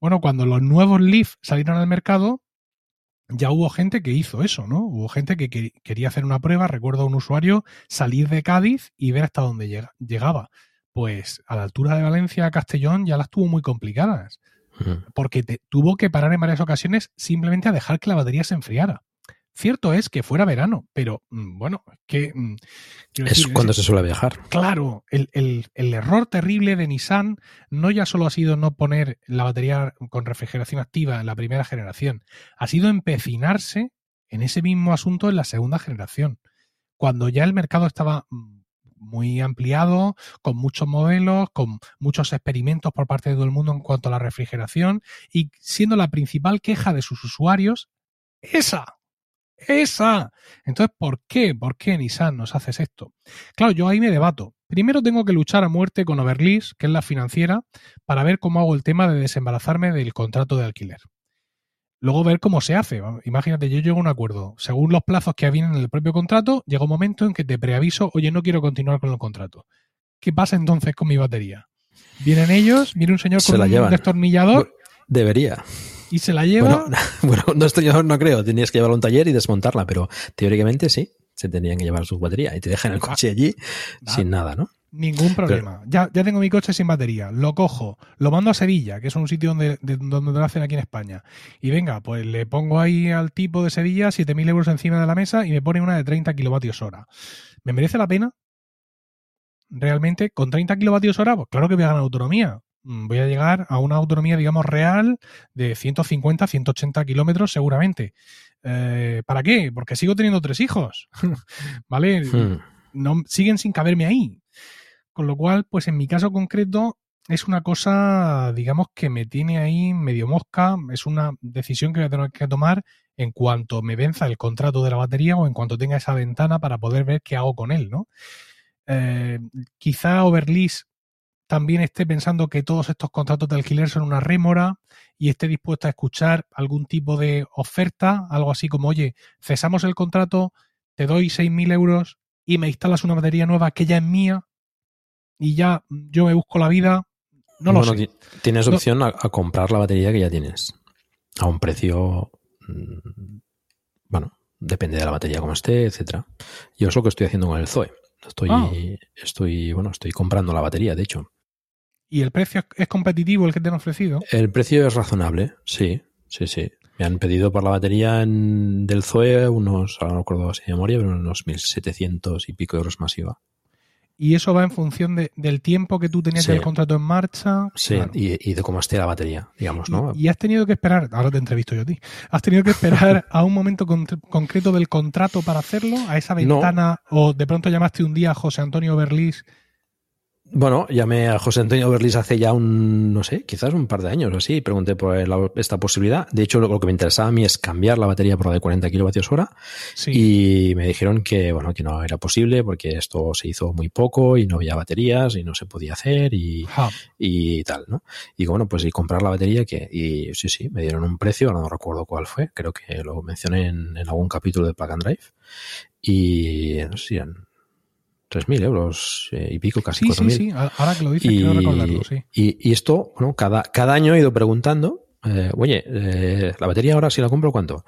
Bueno, cuando los nuevos Leaf salieron al mercado, ya hubo gente que hizo eso, ¿no? Hubo gente que quería hacer una prueba, recuerdo a un usuario salir de Cádiz y ver hasta dónde llegaba pues a la altura de Valencia, Castellón ya las tuvo muy complicadas. Porque tuvo que parar en varias ocasiones simplemente a dejar que la batería se enfriara. Cierto es que fuera verano, pero mm, bueno, que... Mm, es cuando se suele viajar. Claro, el, el, error terrible de Nissan no ya solo ha sido no poner la batería con refrigeración activa en la primera generación, ha sido empecinarse en ese mismo asunto en la segunda generación, cuando ya el mercado estaba mm, muy ampliado, con muchos modelos, con muchos experimentos por parte de todo el mundo en cuanto a la refrigeración y siendo la principal queja de sus usuarios esa. Esa. Entonces, ¿por qué? ¿Por qué Nissan nos haces esto? Claro, yo ahí me debato. Primero tengo que luchar a muerte con Overlease, que es la financiera, para ver cómo hago el tema de desembarazarme del contrato de alquiler. Luego ver cómo se hace. Imagínate, yo llego a un acuerdo. Según los plazos que vienen en el propio contrato, llega un momento en que te preaviso, oye, no quiero continuar con el contrato. ¿Qué pasa entonces con mi batería? Vienen ellos, viene un señor con un destornillador. Debería. Y se la lleva. Bueno, un destornillador no creo. Tenías que llevarlo a un taller y desmontarla, pero teóricamente sí. Se tenían que llevar su batería y te dejan el coche allí sin nada, ¿no? Ningún problema. ya, ya tengo mi coche sin batería. Lo cojo, lo mando a Sevilla, que es un sitio donde, donde lo hacen aquí en España. Y venga, pues le pongo ahí al tipo de Sevilla 7.000 euros encima de la mesa y me pone una de 30 kilovatios hora. ¿Me merece la pena? Realmente, con 30 kilovatios hora, pues claro que voy a ganar autonomía. Mm, voy a llegar a una autonomía, digamos, real de 150, 180 kilómetros seguramente. Eh, ¿Para qué? Porque sigo teniendo tres hijos. ¿Vale? Hmm. No, siguen sin caberme ahí. Con lo cual, pues en mi caso concreto es una cosa, digamos, que me tiene ahí medio mosca, es una decisión que voy a tener que tomar en cuanto me venza el contrato de la batería o en cuanto tenga esa ventana para poder ver qué hago con él, ¿no? Eh, quizá Overlease también esté pensando que todos estos contratos de alquiler son una rémora y esté dispuesta a escuchar algún tipo de oferta, algo así como, oye, cesamos el contrato, te doy 6.000 euros y me instalas una batería nueva que ya es mía, y ya yo me busco la vida. No lo sé. Tienes opción a, comprar la batería que ya tienes a un precio, mm, bueno, depende de la batería como esté, etcétera. Yo es lo que estoy haciendo con el Zoe. Estoy, ah. estoy, bueno, estoy comprando la batería, de hecho. ¿Y el precio es competitivo el que te han ofrecido? El precio es razonable, sí, sí, sí. Me han pedido por la batería en, del Zoe unos, ahora no recuerdo si de memoria, pero unos 1.700 y pico euros más IVA. Y eso va en función de, del tiempo que tú tenías el contrato en marcha. Sí, y, de cómo esté la batería, digamos, ¿no? Y, has tenido que esperar, ahora te entrevisto yo a ti, has tenido que esperar a un momento concreto del contrato para hacerlo, a esa ventana, o de pronto llamaste un día a José Antonio Berlís bueno, llamé a José Antonio Berlis hace ya un, no sé, quizás un par de años o así, y pregunté por esta posibilidad. De hecho, lo, que me interesaba a mí es cambiar la batería por la de 40 kilovatios hora. Y me dijeron que, bueno, que no era posible porque esto se hizo muy poco y no había baterías y no se podía hacer y, y tal, ¿no? Y bueno, pues y comprar la batería que, y sí, sí, me dieron un precio, ahora no recuerdo cuál fue, creo que lo mencioné en, algún capítulo de Plug and Drive. Y no sé si eran 3.000 euros eh, y pico, casi Sí, 4.000. sí, sí. Ahora que lo dices, quiero recordarlo, sí. y, y esto, bueno, cada, cada año he ido preguntando, eh, oye, eh, la batería ahora si la compro, ¿cuánto?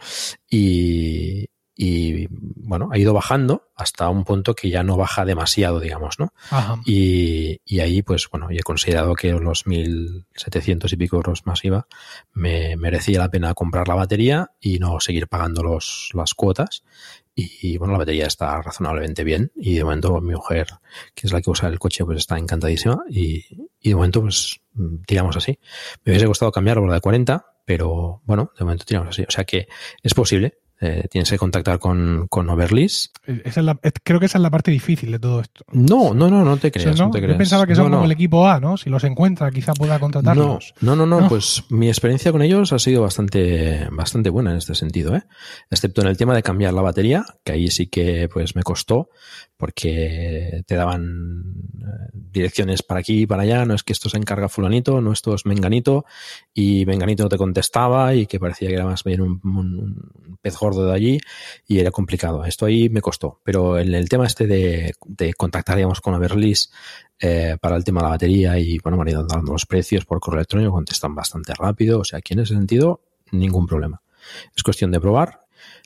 Y, y, bueno, ha ido bajando hasta un punto que ya no baja demasiado, digamos, ¿no? Ajá. Y, y ahí, pues bueno, he considerado que los 1.700 y pico euros más IVA me merecía la pena comprar la batería y no seguir pagando los, las cuotas. Y, bueno, la batería está razonablemente bien y de momento mi mujer, que es la que usa el coche, pues está encantadísima y, y de momento pues tiramos así. Me hubiese costado cambiarlo por la de 40, pero bueno, de momento tiramos así. O sea que es posible, eh, tienes que contactar con, con Overlease. Esa es la, es- creo que esa es la parte difícil de todo esto. No, no, no, no te O sea, creas, ¿no? no te Yo pensaba que son No, como no. el equipo A, ¿no? Si los encuentra, quizá pueda contratarlos. no, no, no, No. pues mi experiencia con ellos ha sido bastante, bastante buena en este sentido, ¿eh? Excepto en el tema de cambiar la batería, que ahí sí que pues me costó, porque te daban eh, direcciones para aquí y para allá, no es que esto se encarga fulanito, no esto es menganito, y menganito no te contestaba y que parecía que era más bien un, un- un pez gordo de allí y era complicado. Esto ahí me costó, pero en el tema este de, de contactar, digamos, con Everlease eh, para el tema de la batería y, bueno, me han ido dando los precios por correo electrónico, contestan bastante rápido, o sea, aquí en ese sentido, ningún problema. Es cuestión de probar,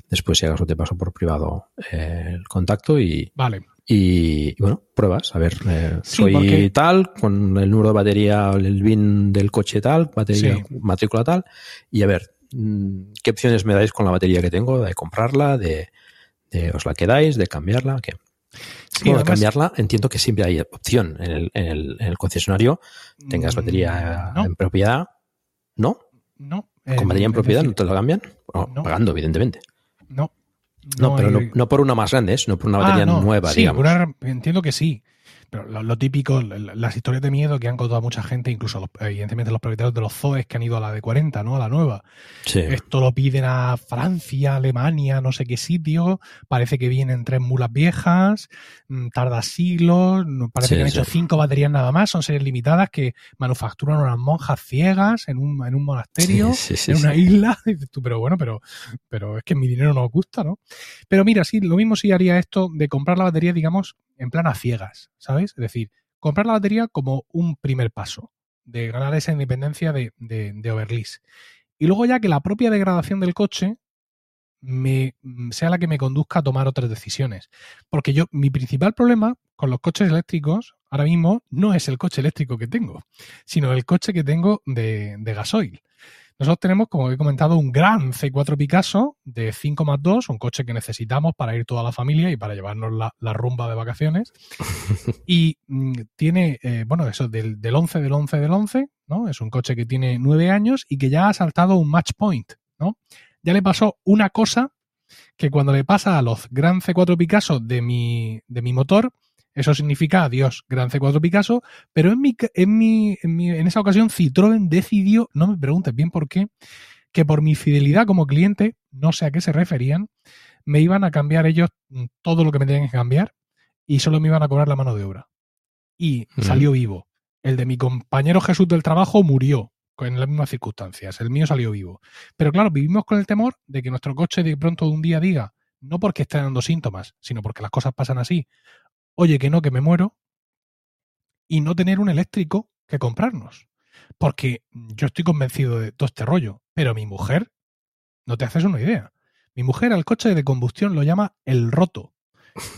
después si acaso te paso por privado eh, el contacto y, Vale. y, y, bueno, pruebas, a ver, eh, Sí, soy porque- tal, con el número de batería, el BIN del coche tal, batería, Sí. matrícula tal, y a ver, ¿qué opciones me dais con la batería que tengo? De comprarla, de, de os la quedáis, de cambiarla, ¿qué? Sí, bueno, además- cambiarla, entiendo que siempre hay opción en el, en el, en el concesionario, tengas batería Mm, no. en propiedad, ¿no? No. ¿Con eh, batería en es propiedad decir, no te la cambian? No. Pagando, evidentemente. No. No, pero no, no por una más grande, ¿eh? sino por una Ah, batería no, nueva, sí, digamos. una- entiendo que sí. Pero lo, lo típico, las historias de miedo que han contado mucha gente, incluso los- evidentemente los propietarios de los zoes que han ido a la de 40, ¿no? A la nueva. Sí. Esto lo piden a Francia, Alemania, no sé qué sitio. Parece que vienen tres mulas viejas, mm, tarda siglos. Parece Sí, que han sí. hecho cinco baterías nada más. Son series limitadas que manufacturan unas monjas ciegas en un, en un monasterio, en una isla. Dices tú, pero bueno, pero, pero es que mi dinero no os gusta, ¿no? Pero mira, sí, lo mismo sí haría esto de comprar la batería, digamos, en plan a ciegas, ¿sabes? Es decir, comprar la batería como un primer paso de ganar esa independencia de, de, Overlease. Y luego ya que la propia degradación del coche me, sea la que me conduzca a tomar otras decisiones. Porque yo, mi principal problema con los coches eléctricos ahora mismo no es el coche eléctrico que tengo, sino el coche que tengo de, de gasoil. Nosotros tenemos, como he comentado, un gran C4 Picasso de 5 más 2, un coche que necesitamos para ir toda la familia y para llevarnos la, la rumba de vacaciones. y mm, tiene, eh, bueno, eso del, del 11 del 11 del 11, ¿no? Es un coche que tiene 9 años y que ya ha saltado un match point, ¿no? Ya le pasó una cosa que cuando le pasa a los Gran C4 Picasso de mi, de mi motor, eso significa adiós, Gran C4 Picasso, pero en, mi, en, mi, en, mi, en esa ocasión Citroën decidió, no me preguntes bien por qué, que por mi fidelidad como cliente, no sé a qué se referían, me iban a cambiar ellos todo lo que me tenían que cambiar y solo me iban a cobrar la mano de obra. Y Mm. salió vivo. El de mi compañero Jesús del trabajo murió en las mismas circunstancias. El mío salió vivo. Pero claro, vivimos con el temor de que nuestro coche de pronto de un día diga, no porque esté dando síntomas, sino porque las cosas pasan así, oye, que no, que me muero, y no tener un eléctrico que comprarnos. Porque yo estoy convencido de todo este rollo, pero mi mujer, no te haces una idea. Mi mujer al coche de combustión lo llama el roto.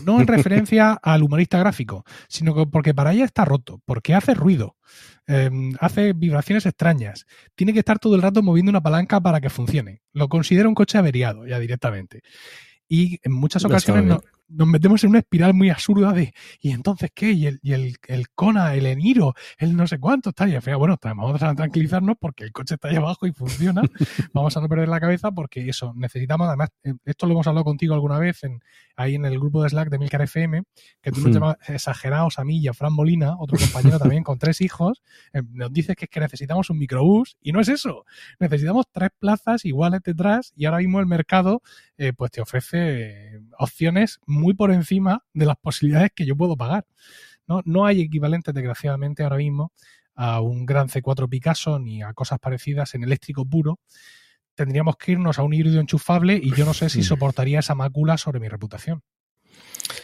No en referencia al humorista gráfico, sino que porque para ella está roto, porque hace ruido, eh, hace vibraciones extrañas, tiene que estar todo el rato moviendo una palanca para que funcione. Lo considera un coche averiado ya directamente. Y en muchas ocasiones no- nos metemos en una espiral muy absurda de ¿y entonces qué? Y el, y el, el Kona, el Eniro, el no sé cuánto está. Y al final, bueno, vamos a tranquilizarnos porque el coche está ahí abajo y funciona. vamos a no perder la cabeza porque eso, necesitamos, además, eh, esto lo hemos hablado contigo alguna vez en, ahí en el grupo de Slack de Milcar FM, que tú nos llamas exagerados a mí y a Fran Molina, otro compañero también con tres hijos, eh, nos dices que es que necesitamos un microbús y no es eso. Necesitamos tres plazas iguales detrás y ahora mismo el mercado eh, pues te ofrece eh, opciones muy por encima de las posibilidades que yo puedo pagar. No, no hay equivalentes, desgraciadamente, ahora mismo a un gran C4 Picasso ni a cosas parecidas en eléctrico puro. Tendríamos que irnos a un híbrido enchufable y yo no sé si soportaría esa mácula sobre mi reputación.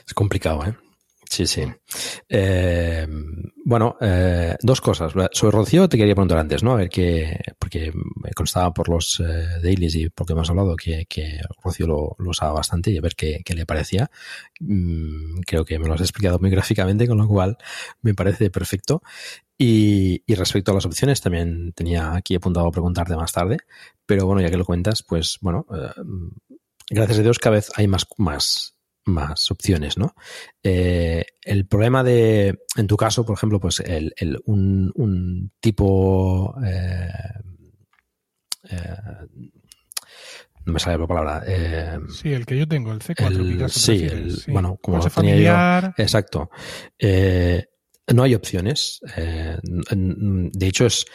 Es complicado, ¿eh? Sí, sí. Eh, bueno, eh, dos cosas. Sobre Rocío te quería preguntar antes, ¿no? A ver qué, porque me constaba por los eh, dailies y porque hemos hablado que, que Rocío lo, lo, usaba bastante y a ver qué, qué le parecía. Mm, creo que me lo has explicado muy gráficamente, con lo cual me parece perfecto. Y, y, respecto a las opciones, también tenía aquí apuntado a preguntarte más tarde, pero bueno, ya que lo cuentas, pues bueno, eh, gracias a Dios cada vez hay más, más, más opciones, ¿no? Eh, el problema de, en tu caso, por ejemplo, pues el, el un, un, tipo eh, eh, no me sale la palabra. Eh, sí, el que yo tengo, el C4 el, Picasso, sí, el, sí, bueno, como lo familiar. Yo, exacto. Eh, no hay opciones. Eh, de hecho, es,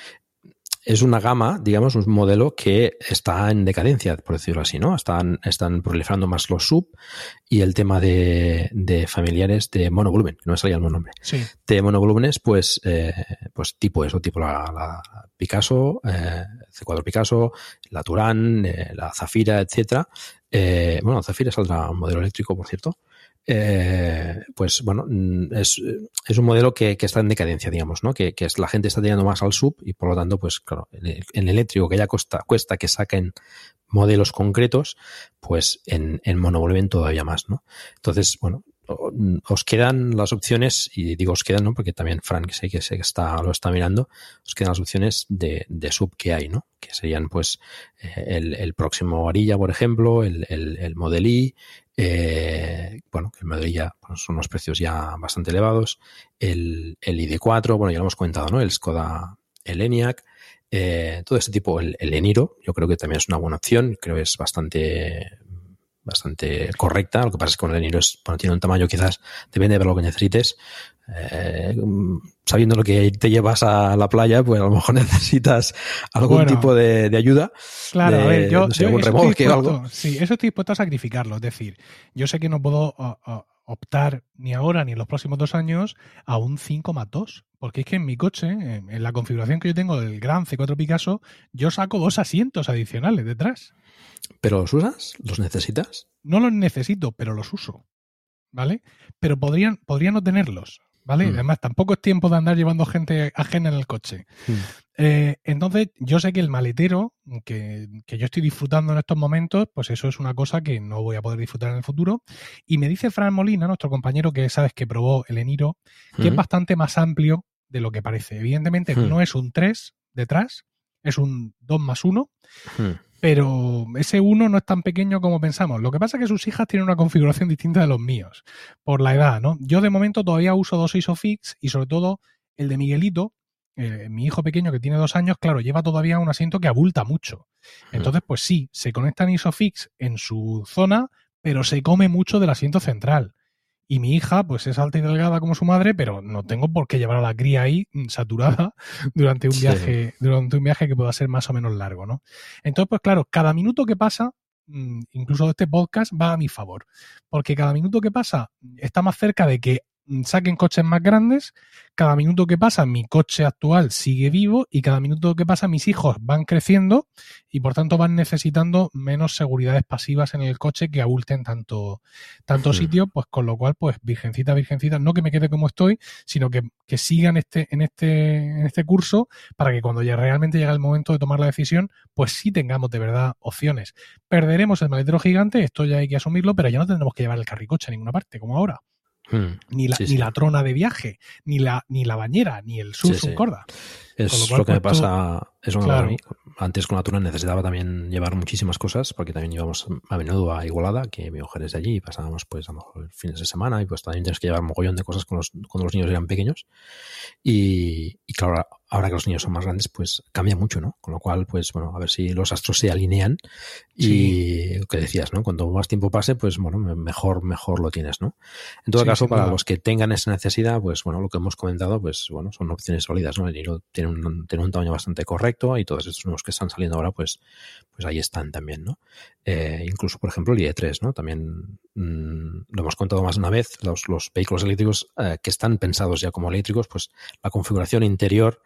es una gama, digamos, un modelo que está en decadencia, por decirlo así, ¿no? Están, están proliferando más los sub y el tema de, de familiares de monovolumen, que no me salía el nombre. Sí. De monovolúmenes, pues, eh, pues tipo eso, tipo la, la Picasso, eh, C4 Picasso, la Turán, eh, la Zafira, etcétera. Eh, bueno, Zafira saldrá un modelo eléctrico, por cierto. Eh, pues bueno, es, es un modelo que, que, está en decadencia, digamos, ¿no? Que, que la gente está tirando más al sub y por lo tanto, pues claro, en, en eléctrico que ya cuesta, cuesta que saquen modelos concretos, pues en, en monovolumen todavía más, ¿no? Entonces, bueno, os quedan las opciones, y digo os quedan, ¿no? Porque también Frank que, sé que está, lo está mirando, os quedan las opciones de, de sub que hay, ¿no? Que serían pues el, el próximo Arilla, por ejemplo, el, el, el Model I, eh, bueno, que el Model I ya pues, son unos precios ya bastante elevados, el, el ID4, bueno, ya lo hemos comentado, ¿no? El Skoda, el ENIAC, eh, todo este tipo, el, el Eniro, yo creo que también es una buena opción, creo que es bastante bastante correcta. Lo que pasa es que con el Eniro es, bueno, tiene un tamaño quizás, depende de lo que necesites. Eh, sabiendo lo que te llevas a la playa, pues a lo mejor necesitas algún Bueno, tipo de, de ayuda. Claro, de, a ver, yo, no sé, yo eso estoy dispuesto- algo. Sí, eso estoy dispuesto a sacrificarlo. Es decir, yo sé que no puedo optar ni ahora ni en los próximos dos años a un 5 más 2. Porque es que en mi coche, en, en la configuración que yo tengo del Gran C4 Picasso, yo saco dos asientos adicionales detrás. ¿Pero los usas? ¿Los necesitas? No los necesito, pero los uso. ¿Vale? Pero podrían, podrían no tenerlos. ¿Vale? Mm. Además, tampoco es tiempo de andar llevando gente ajena en el coche. Eh, entonces, yo sé que el maletero que, que yo estoy disfrutando en estos momentos, pues eso es una cosa que no voy a poder disfrutar en el futuro. Y me dice Fran Molina, nuestro compañero que sabes que probó el Eniro, que es Mm. bastante más amplio de lo que parece. Evidentemente, no es un 3 detrás, es un 2 más 1, Hmm. Pero ese 1 no es tan pequeño como pensamos. Lo que pasa es que sus hijas tienen una configuración distinta de los míos, por la edad, ¿no? Yo de momento todavía uso dos Isofix y sobre todo el de Miguelito, eh, mi hijo pequeño que tiene dos años, claro, lleva todavía un asiento que abulta mucho. Entonces, pues sí, se conectan Isofix en su zona, pero se come mucho del asiento central. Y mi hija, pues es alta y delgada como su madre, pero no tengo por qué llevar a la cría ahí mm, saturada durante un Sí. viaje, durante un viaje que pueda ser más o menos largo, ¿no? Entonces, pues claro, cada minuto que pasa, mm, incluso este podcast, va a mi favor. Porque cada minuto que pasa está más cerca de que saquen coches más grandes, cada minuto que pasa mi coche actual sigue vivo y cada minuto que pasa mis hijos van creciendo y por tanto van necesitando menos seguridades pasivas en el coche que abulten tanto, tanto sitio, pues con lo cual, pues virgencita, virgencita, no que me quede como estoy, sino que, que sigan este, en, este, en este curso para que cuando ya realmente llegue el momento de tomar la decisión, pues sí tengamos de verdad opciones. Perderemos el maletero gigante, esto ya hay que asumirlo, pero ya no tendremos que llevar el carricoche a ninguna parte, como ahora. Hmm. Ni la, Sí, ni sí. la trona de viaje, ni la, ni la bañera, ni el Samsung sí. Corda. Es lo lo, que me pues, pasa. Es Claro. mí. Antes con la Tuna necesitaba también llevar muchísimas cosas, porque también íbamos a menudo a Igualada, que mi mujer es de allí, y pasábamos pues a lo mejor fines de semana, y pues también tienes que llevar un mogollón de cosas con los, cuando los niños eran pequeños. Y, y claro, ahora- que los niños son más grandes, pues cambia mucho, ¿no? Con lo cual, pues bueno, a ver si los astros se alinean y lo que decías, ¿no? Cuanto más tiempo pase, pues bueno, me- mejor, mejor lo tienes, ¿no? En todo Sí, caso, para los que tengan esa necesidad, pues bueno, lo que hemos comentado, pues bueno, son opciones sólidas, ¿no? El tiene un, tamaño bastante correcto y todos estos nuevos que están saliendo ahora, pues, pues ahí están también, ¿no? Eh, incluso, por ejemplo, el IE3, ¿no? También mm, lo hemos contado más de una vez, los, los vehículos eléctricos eh, que están pensados ya como eléctricos, pues la configuración interior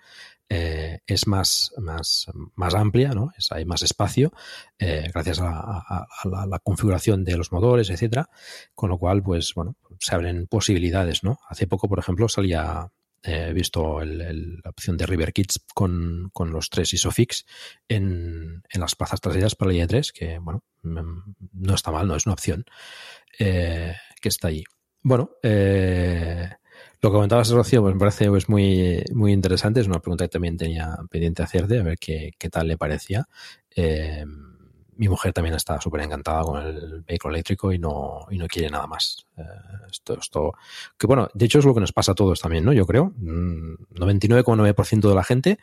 eh, es más, más, más amplia, ¿no? Es, hay más espacio, gracias a, a, a la, la, configuración de los motores, etcétera, con lo cual, pues, bueno, se abren posibilidades, ¿no? Hace poco, por ejemplo, salía, he visto el, la opción de River Kids con, con los tres Isofix en, en, las plazas traseras para el IE3, que, bueno, mm, no está mal, no es una opción eh, que está ahí. Bueno, eh, lo que comentabas, Rocío, pues me parece pues, muy, muy interesante. Es una pregunta que también tenía pendiente hacerte, a ver qué, qué tal le parecía. Eh, mi mujer también está súper encantada con el vehículo eléctrico y no, y no quiere nada más. Eh, esto, esto, que bueno, de hecho es lo que nos pasa a todos también, ¿no? Yo creo. 99,9% mm, de la gente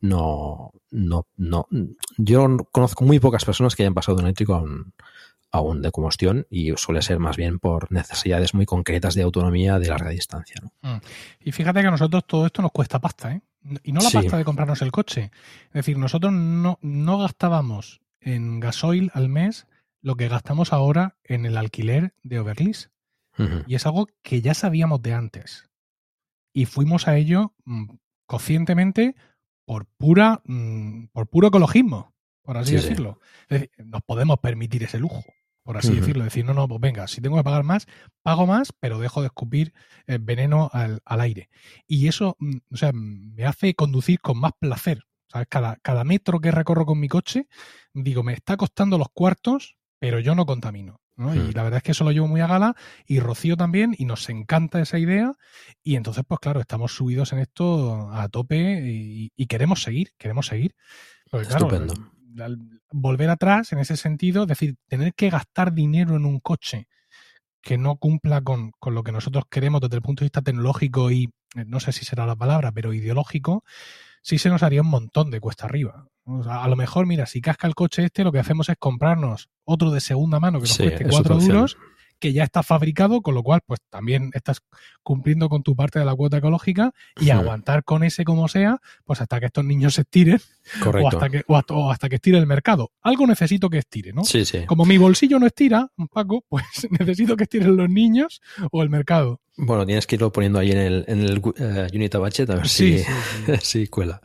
no, no, no. Yo conozco muy pocas personas que hayan pasado de un eléctrico a un, aún de combustión y suele ser más bien por necesidades muy concretas de autonomía de larga distancia. ¿no? Mm. Y fíjate que a nosotros todo esto nos cuesta pasta, ¿eh? Y no la sí. pasta de comprarnos el coche. Es decir, nosotros no, no gastábamos en gasoil al mes lo que gastamos ahora en el alquiler de Overlease. Uh -huh. Y es algo que ya sabíamos de antes. Y fuimos a ello mmm, conscientemente por pura mmm, por puro ecologismo, por así sí, decirlo. Sí. Es decir, nos podemos permitir ese lujo por así uh -huh. decirlo. Decir, no, no, pues venga, si tengo que pagar más, pago más, pero dejo de escupir eh, veneno al, al, aire. Y eso, mm, o sea, me hace conducir con más placer. ¿Sabes? Cada, cada metro que recorro con mi coche, digo, me está costando los cuartos, pero yo no contamino. ¿no? Y la verdad es que eso lo llevo muy a gala y Rocío también y nos encanta esa idea y entonces pues claro, estamos subidos en esto a tope y, y queremos seguir, queremos seguir. Porque, claro, Estupendo volver atrás en ese sentido, es decir, tener que gastar dinero en un coche que no cumpla con, con, lo que nosotros queremos desde el punto de vista tecnológico y, eh, no sé si será la palabra, pero ideológico, sí se nos haría un montón de cuesta arriba. O sea, a lo mejor, mira, si casca el coche este, lo que hacemos es comprarnos otro de segunda mano que nos sí, cueste cuatro duros que ya está fabricado, con lo cual, pues también estás cumpliendo con tu parte de la cuota ecológica y sí. aguantar con ese como sea, pues hasta que estos niños se estiren Correcto. O, hasta que, o, hasta, o hasta que estire el mercado. Algo necesito que estire, ¿no? Sí, sí. Como mi bolsillo no estira, Paco, pues necesito que estiren los niños o el mercado. Bueno, tienes que irlo poniendo ahí en el, en el uh, Unit Budget a ver sí, si, sí, sí. si cuela.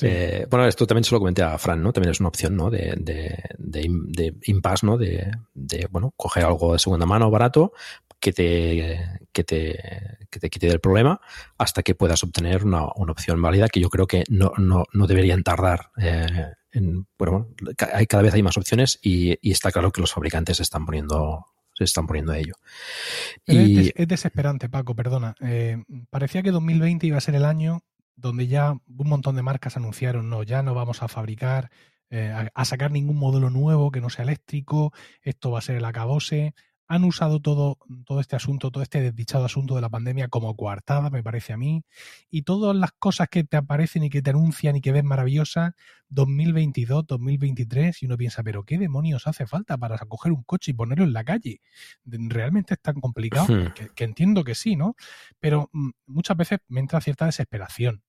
Eh, bueno, esto también se lo comenté a Fran, ¿no? También es una opción, ¿no? De, de, de, de impasse, ¿no? De, de, bueno, coger algo de segunda mano barato que te, que te, que te quite del problema hasta que puedas obtener una, una opción válida que yo creo que no, no, no deberían tardar. Eh, en, bueno, hay, cada vez hay más opciones y, y, está claro que los fabricantes están poniendo se están poniendo a ello. Y... Es, es, desesperante, Paco, perdona. Eh, parecía que 2020 iba a ser el año donde ya un montón de marcas anunciaron, no, ya no vamos a fabricar, eh, a, a, sacar ningún modelo nuevo que no sea eléctrico, esto va a ser el acabose han usado todo, todo este asunto, todo este desdichado asunto de la pandemia como coartada, me parece a mí, y todas las cosas que te aparecen y que te anuncian y que ves maravillosas, 2022, 2023, y uno piensa, pero ¿qué demonios hace falta para coger un coche y ponerlo en la calle? ¿Realmente es tan complicado? Hmm. Que, que, entiendo que sí, ¿no? Pero mm, muchas veces me entra cierta desesperación.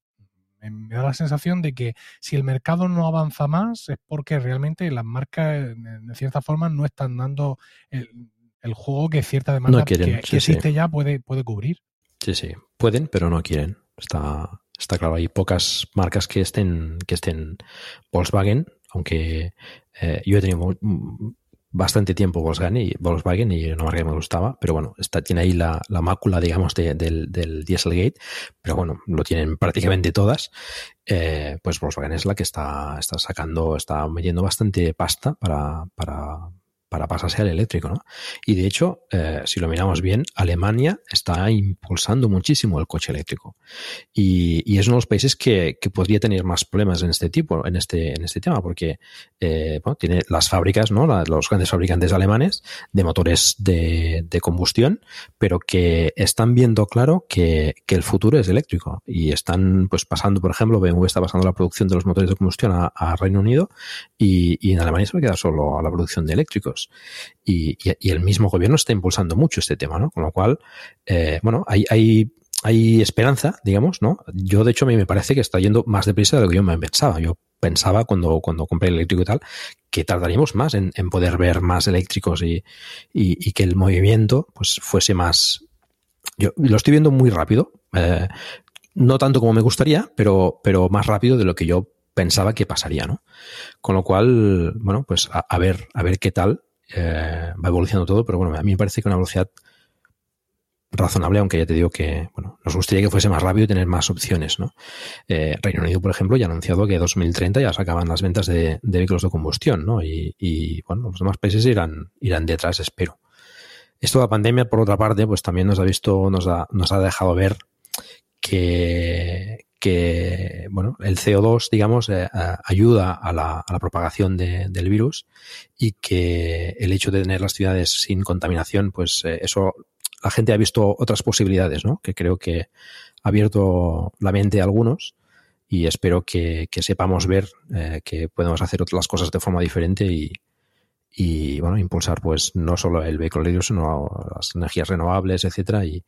Me da la sensación de que si el mercado no avanza más es porque realmente las marcas, de cierta forma, no están dando el, el juego que cierta demanda no quieren, que, sí, que, existe sí. ya puede, puede cubrir. Sí, sí, pueden, pero no quieren. Está, está claro, hay pocas marcas que estén, que estén Volkswagen, aunque eh, yo he tenido bastante tiempo Volkswagen y, Volkswagen y una marca que me gustaba, pero bueno, está, tiene ahí la, la mácula, digamos, de, del, del Dieselgate, pero bueno, lo tienen prácticamente todas. Eh, pues Volkswagen es la que está, está sacando, está metiendo bastante pasta para, para, para pasarse al eléctrico, ¿no? Y de hecho, eh, si lo miramos bien, Alemania está impulsando muchísimo el coche eléctrico. Y, y es uno de los países que, podría tener más problemas en este tipo, en este, en este tema, porque eh, bueno, tiene las fábricas, ¿no? Los grandes fabricantes alemanes de motores de, combustión, pero que están viendo claro que, que, el futuro es eléctrico. Y están pues pasando, por ejemplo, BMW está pasando la producción de los motores de combustión a, a Reino Unido y, y en Alemania se va a quedar solo a la producción de eléctricos. Y, el mismo gobierno está impulsando mucho este tema, ¿no? Con lo cual, eh, bueno, hay, hay, hay esperanza, digamos, ¿no? Yo, de hecho, a mí me parece que está yendo más deprisa de lo que yo me pensaba. Yo pensaba cuando, cuando compré el eléctrico y tal, que tardaríamos más en, poder ver más eléctricos y, y, que el movimiento pues fuese más... Yo lo estoy viendo muy rápido, eh, no tanto como me gustaría, pero, pero más rápido de lo que yo pensaba que pasaría, ¿no? Con lo cual, bueno, pues a, ver, a ver qué tal eh, va evolucionando todo, pero bueno, a mí me parece que una velocidad razonable, aunque ya te digo que bueno, nos gustaría que fuese más rápido y tener más opciones. ¿no? Eh, Reino Unido, por ejemplo, ya ha anunciado que 2030 ya se acaban las ventas de, vehículos de combustión, ¿no? Y, bueno, los demás países irán, irán detrás, espero. Esto de la pandemia, por otra parte, pues también nos ha visto, nos ha, nos ha dejado ver que, que bueno, el CO2, digamos, eh, ayuda a la, a la propagación del virus y que el hecho de tener las ciudades sin contaminación, pues eh, eso la gente ha visto otras posibilidades, ¿no? Que creo que ha abierto la mente a algunos y espero que, sepamos ver eh, que podemos hacer otras cosas de forma diferente y, bueno, impulsar pues no solo el vehículo eléctrico, sino las energías renovables, etcétera, y,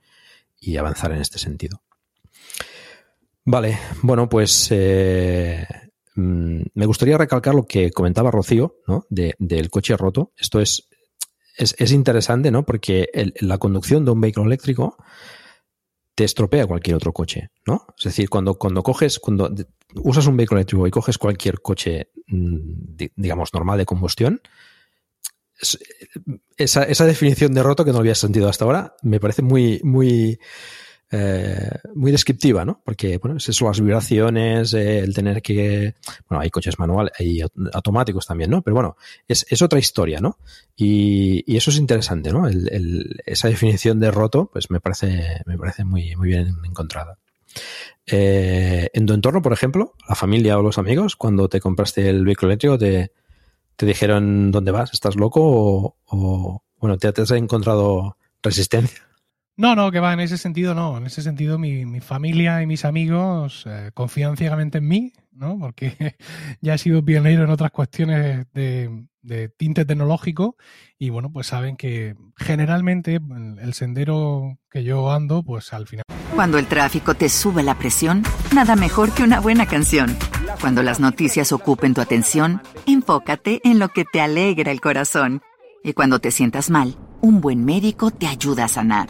avanzar en este sentido. Vale, bueno, pues eh, mm, me gustaría recalcar lo que comentaba Rocío, ¿no? del coche roto. Esto es es, interesante, ¿no? Porque la conducción de un vehículo eléctrico te estropea cualquier otro coche, ¿no? Es decir, cuando, cuando coges, cuando usas un vehículo eléctrico y coges cualquier coche, mm, digamos, normal de combustión, esa, esa definición de roto que no había sentido hasta ahora me parece muy, muy, eh, muy descriptiva, ¿no? Porque, bueno, es eso, las vibraciones, eh, el tener que, bueno, hay coches manuales y automáticos también, ¿no? Pero bueno, es, es otra historia, ¿no? Y, y, eso es interesante, ¿no? El, el, esa definición de roto, pues me parece, me parece muy, muy bien encontrada. Eh, en tu entorno, por ejemplo, la familia o los amigos, cuando te compraste el vehículo eléctrico, te, te dijeron dónde vas, estás loco o, o bueno, te, te has encontrado resistencia. No, no, que va, en ese sentido no. En ese sentido mi, mi familia y mis amigos eh, confían ciegamente en mí, ¿no? Porque ya he sido pionero en otras cuestiones de, de, tinte tecnológico y bueno, pues saben que generalmente el sendero que yo ando, pues al final... Cuando el tráfico te sube la presión, nada mejor que una buena canción. Cuando las noticias ocupen tu atención, enfócate en lo que te alegra el corazón. Y cuando te sientas mal, un buen médico te ayuda a sanar.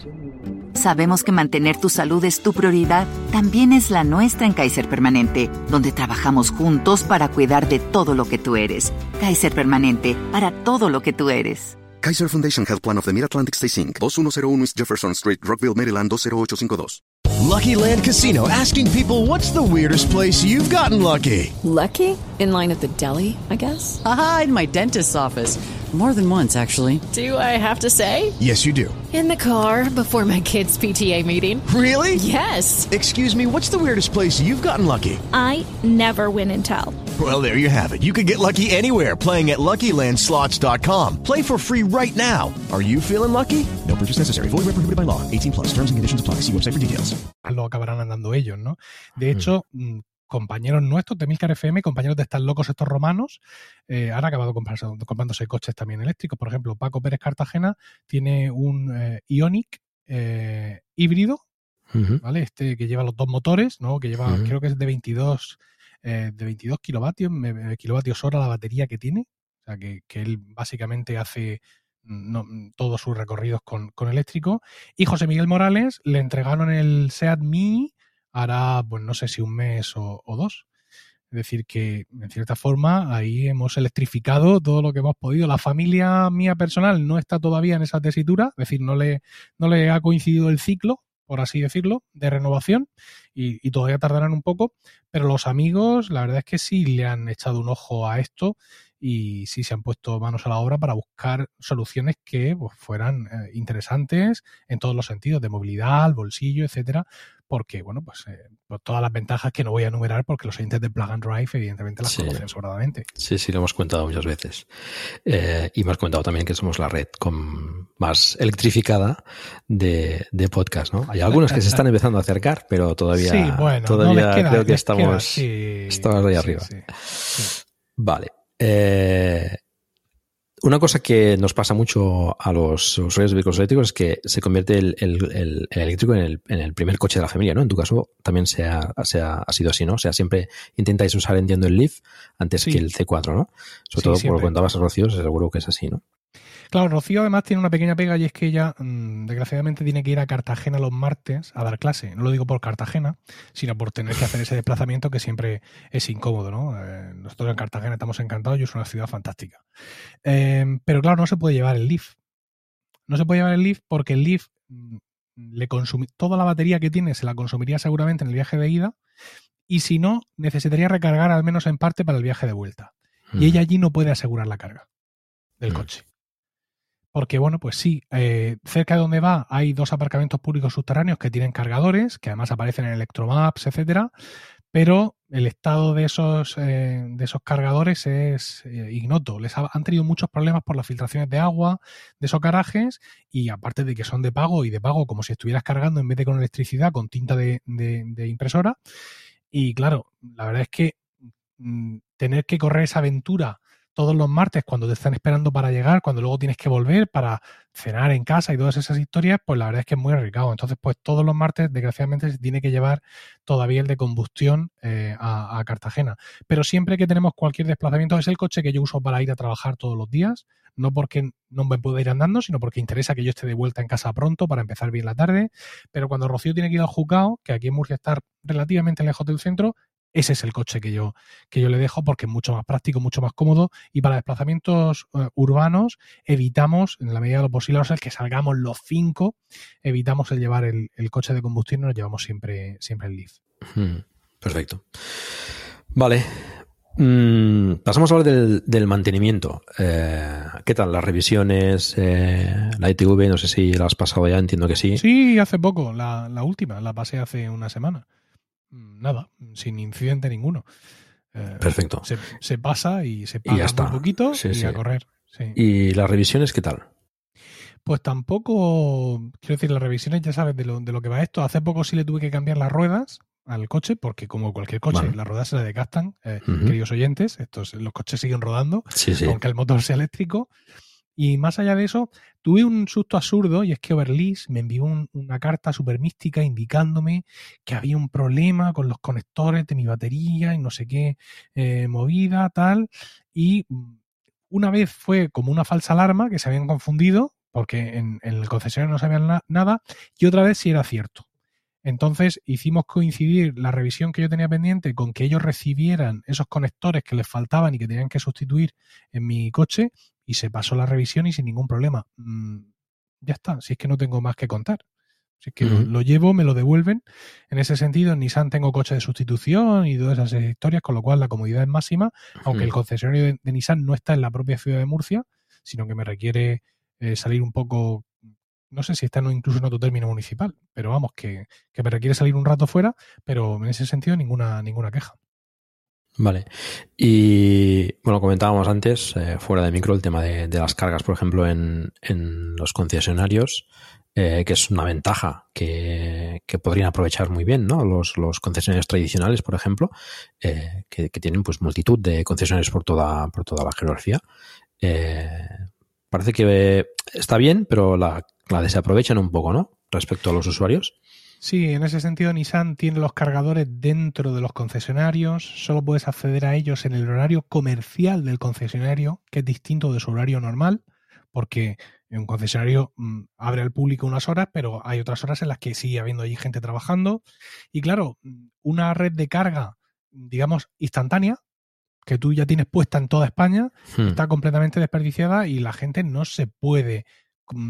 Sabemos que mantener tu salud es tu prioridad, también es la nuestra en Kaiser Permanente, donde trabajamos juntos para cuidar de todo lo que tú eres. Kaiser Permanente, para todo lo que tú eres. Kaiser Foundation Health Plan of the Mid-Atlantic Stay Inc., 2101 East Jefferson Street, Rockville, Maryland, 20852. Lucky Land Casino, asking people what's the weirdest place you've gotten lucky? Lucky? In line at the deli, I guess? Aha, in my dentist's office. More than once, actually. Do I have to say? Yes, you do. In the car before my kids' PTA meeting. Really? Yes. Excuse me, what's the weirdest place you've gotten lucky? I never win and tell. Well, there you have it. You can get lucky anywhere playing at LuckyLandSlots.com. Play for free right now. Are you feeling lucky? No purchase necessary. Void where prohibited by law. 18 plus. Terms and conditions apply. See website for details. Lo acabarán andando ellos, ¿no? De hecho, mm. Compañeros nuestros de Milcar FM, compañeros de estar locos estos romanos, eh, han acabado comprándose coches también eléctricos. Por ejemplo, Paco Pérez Cartagena tiene un eh, Ionic eh, híbrido, ¿vale? Este que lleva los dos motores, ¿no? Que lleva, creo que es de 22, de 22 kilovatios, kilovatios hora la batería que tiene. O sea, que, él básicamente hace todos sus recorridos con, con, eléctrico. Y José Miguel Morales le entregaron el Seat Mii hará, pues no sé si un mes o, dos. Es decir, que en cierta forma ahí hemos electrificado todo lo que hemos podido. La familia mía personal no está todavía en esa tesitura, es decir, no le, no le ha coincidido el ciclo, por así decirlo, de renovación y, y, todavía tardarán un poco, pero los amigos, la verdad es que sí le han echado un ojo a esto y sí se han puesto manos a la obra para buscar soluciones que pues, fueran eh, interesantes en todos los sentidos, de movilidad, bolsillo, etcétera, porque, bueno, pues, eh, pues, todas las ventajas que no voy a enumerar porque los oyentes de Plug and Drive evidentemente las conocen sobradamente. Sí, sí, lo hemos comentado muchas veces. Eh, y hemos comentado también que somos la red con más electrificada de, de podcast, ¿no? Hay algunos que se están empezando a acercar, pero todavía, todavía creo que estamos, estamos ahí arriba. Vale. Eh, una cosa que nos pasa mucho a los usuarios de vehículos eléctricos es que se convierte el, el- el- el eléctrico en el, en el primer coche de la familia, ¿no? En tu caso también se ha, se ha- ha sido así, ¿no? O sea, siempre intentáis usar, entiendo, el Leaf antes Sí. que el C4, ¿no? Sobre Sí, todo por siempre. lo que contabas a Rocío, seguro que es así, ¿no? Claro, Rocío además tiene una pequeña pega y es que ella, mm, desgraciadamente, tiene que ir a Cartagena los martes a dar clase. No lo digo por Cartagena, sino por tener que hacer ese desplazamiento que siempre es incómodo, ¿no? Eh, nosotros en Cartagena estamos encantados y es una ciudad fantástica. Eh, pero claro, no se puede llevar el Leaf. No se puede llevar el Leaf porque el Leaf mm, le consumi- toda la batería que tiene se la consumiría seguramente en el viaje de ida y si no, necesitaría recargar al menos en parte para el viaje de vuelta. Y ella allí no puede asegurar la carga del coche. Porque, bueno, pues sí, eh, cerca de donde va hay dos aparcamientos públicos subterráneos que tienen cargadores, que además aparecen en Electromaps, etcétera, pero el estado de esos, eh, de esos cargadores es eh, ignoto. Les ha- han tenido muchos problemas por las filtraciones de agua de esos garajes y aparte de que son de pago y de pago como si estuvieras cargando en vez de con electricidad, con tinta de, de- de impresora. Y claro, la verdad es que mm, tener que correr esa aventura todos los martes cuando te están esperando para llegar, cuando luego tienes que volver para cenar en casa y todas esas historias, pues la verdad es que es muy arriesgado. Entonces, pues todos los martes, desgraciadamente, se tiene que llevar todavía el de combustión eh, a, a Cartagena. Pero siempre que tenemos cualquier desplazamiento, es el coche que yo uso para ir a trabajar todos los días, no porque no me pueda ir andando, sino porque interesa que yo esté de vuelta en casa pronto para empezar bien la tarde. Pero cuando Rocío tiene que ir al Jucao, que aquí en Murcia está relativamente lejos del centro, ese es el coche que yo, que yo le dejo porque es mucho más práctico, mucho más cómodo y para desplazamientos eh, urbanos evitamos, en la medida de lo posible, a no ser que salgamos los cinco, evitamos el llevar el, el coche de combustión y nos llevamos siempre, siempre el Leaf. Perfecto. Vale. Mm, pasamos a hablar del, del mantenimiento. Eh, ¿Qué tal? Las revisiones, eh, la ITV, no sé si la has pasado ya, entiendo que sí. Sí, hace poco, la, la última, la pasé hace una semana. Mm, Nada, sin incidente ninguno. Eh, Perfecto. Se, se pasa y se Y paga un poquito Sí, y sí. a correr. sí. ¿Y las revisiones qué tal? Pues tampoco, quiero decir, las revisiones ya sabes de lo, de lo que va esto. Hace poco sí le tuve que cambiar las ruedas al coche, porque como cualquier coche, Vale. las ruedas se le desgastan, eh, queridos oyentes, estos, los coches siguen rodando, aunque el motor sea eléctrico. Y más allá de eso, tuve un susto absurdo y es que Overlease me envió un- una carta súper mística indicándome que había un problema con los conectores de mi batería y no sé qué eh, movida, tal. Y mm, una vez fue como una falsa alarma que se habían confundido porque en, el concesionario no sabían na- nada y otra vez sí era cierto. Entonces hicimos coincidir la revisión que yo tenía pendiente con que ellos recibieran esos conectores que les faltaban y que tenían que sustituir en mi coche y se pasó la revisión y sin ningún problema. Mm, ya está, si es que no tengo más que contar. Si es que lo- llevo, me lo devuelven. En ese sentido, en Nissan tengo coche de sustitución y todas esas historias, con lo cual la comodidad es máxima, aunque el concesionario de, de Nissan no está en la propia ciudad de Murcia, sino que me requiere eh, salir un poco, no sé si está incluso en otro término municipal, pero vamos, que, que me requiere salir un rato fuera, pero en ese sentido ninguna, ninguna queja. Vale. Y bueno, comentábamos antes, eh, fuera de micro, el tema de, de las cargas, por ejemplo, en, en los concesionarios, eh, que es una ventaja que, que podrían aprovechar muy bien, ¿no? Los, los concesionarios tradicionales, por ejemplo, eh, que, que tienen pues multitud de concesionarios por toda, por toda la geografía. Parece que está bien, pero la, la desaprovechan un poco, ¿no? Respecto a los usuarios. Sí, en ese sentido Nissan tiene los cargadores dentro de los concesionarios, solo puedes acceder a ellos en el horario comercial del concesionario, que es distinto de su horario normal, porque un concesionario mm, abre al público unas horas, pero hay otras horas en las que sigue habiendo allí gente trabajando. Y claro, mm, una red de carga, digamos, instantánea, que tú ya tienes puesta en toda España, Hmm. está completamente desperdiciada y la gente no se puede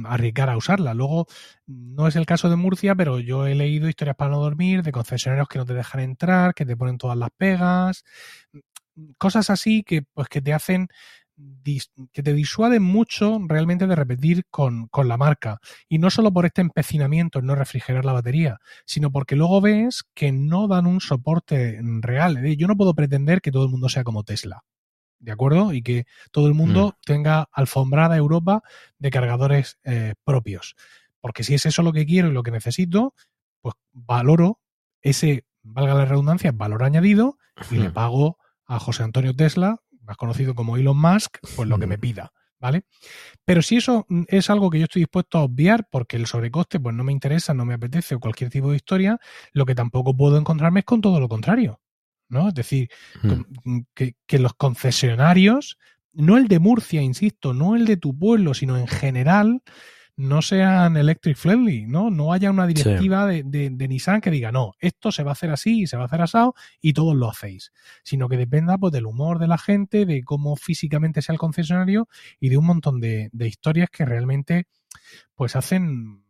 arriesgar a usarla. Luego, no es el caso de Murcia, pero yo he leído historias para no dormir de concesionarios que no te dejan entrar, que te ponen todas las pegas, cosas así que pues que te hacen que te disuaden mucho realmente de repetir con, con la marca. Y no solo por este empecinamiento en no refrigerar la batería, sino porque luego ves que no dan un soporte real. Yo no puedo pretender que todo el mundo sea como Tesla. ¿De acuerdo? Y que todo el mundo tenga alfombrada Europa de cargadores eh, propios. Porque si es eso lo que quiero y lo que necesito, pues valoro ese, valga la redundancia, valor añadido y le pago a José Antonio Tesla, más conocido como Elon Musk, pues lo que me pida. ¿vale? Pero si eso mm, es algo que yo estoy dispuesto a obviar porque el sobrecoste pues no me interesa, no me apetece o cualquier tipo de historia, lo que tampoco puedo encontrarme es con todo lo contrario, ¿no? Es decir, que, que los concesionarios, no el de Murcia, insisto, no el de tu pueblo, sino en general, no sean electric friendly, ¿no? No haya una directiva de, de- de Nissan que diga, no, esto se va a hacer así y se va a hacer asado y todos lo hacéis. Sino que dependa pues del humor de la gente, de cómo físicamente sea el concesionario y de un montón de, de historias que realmente pues hacen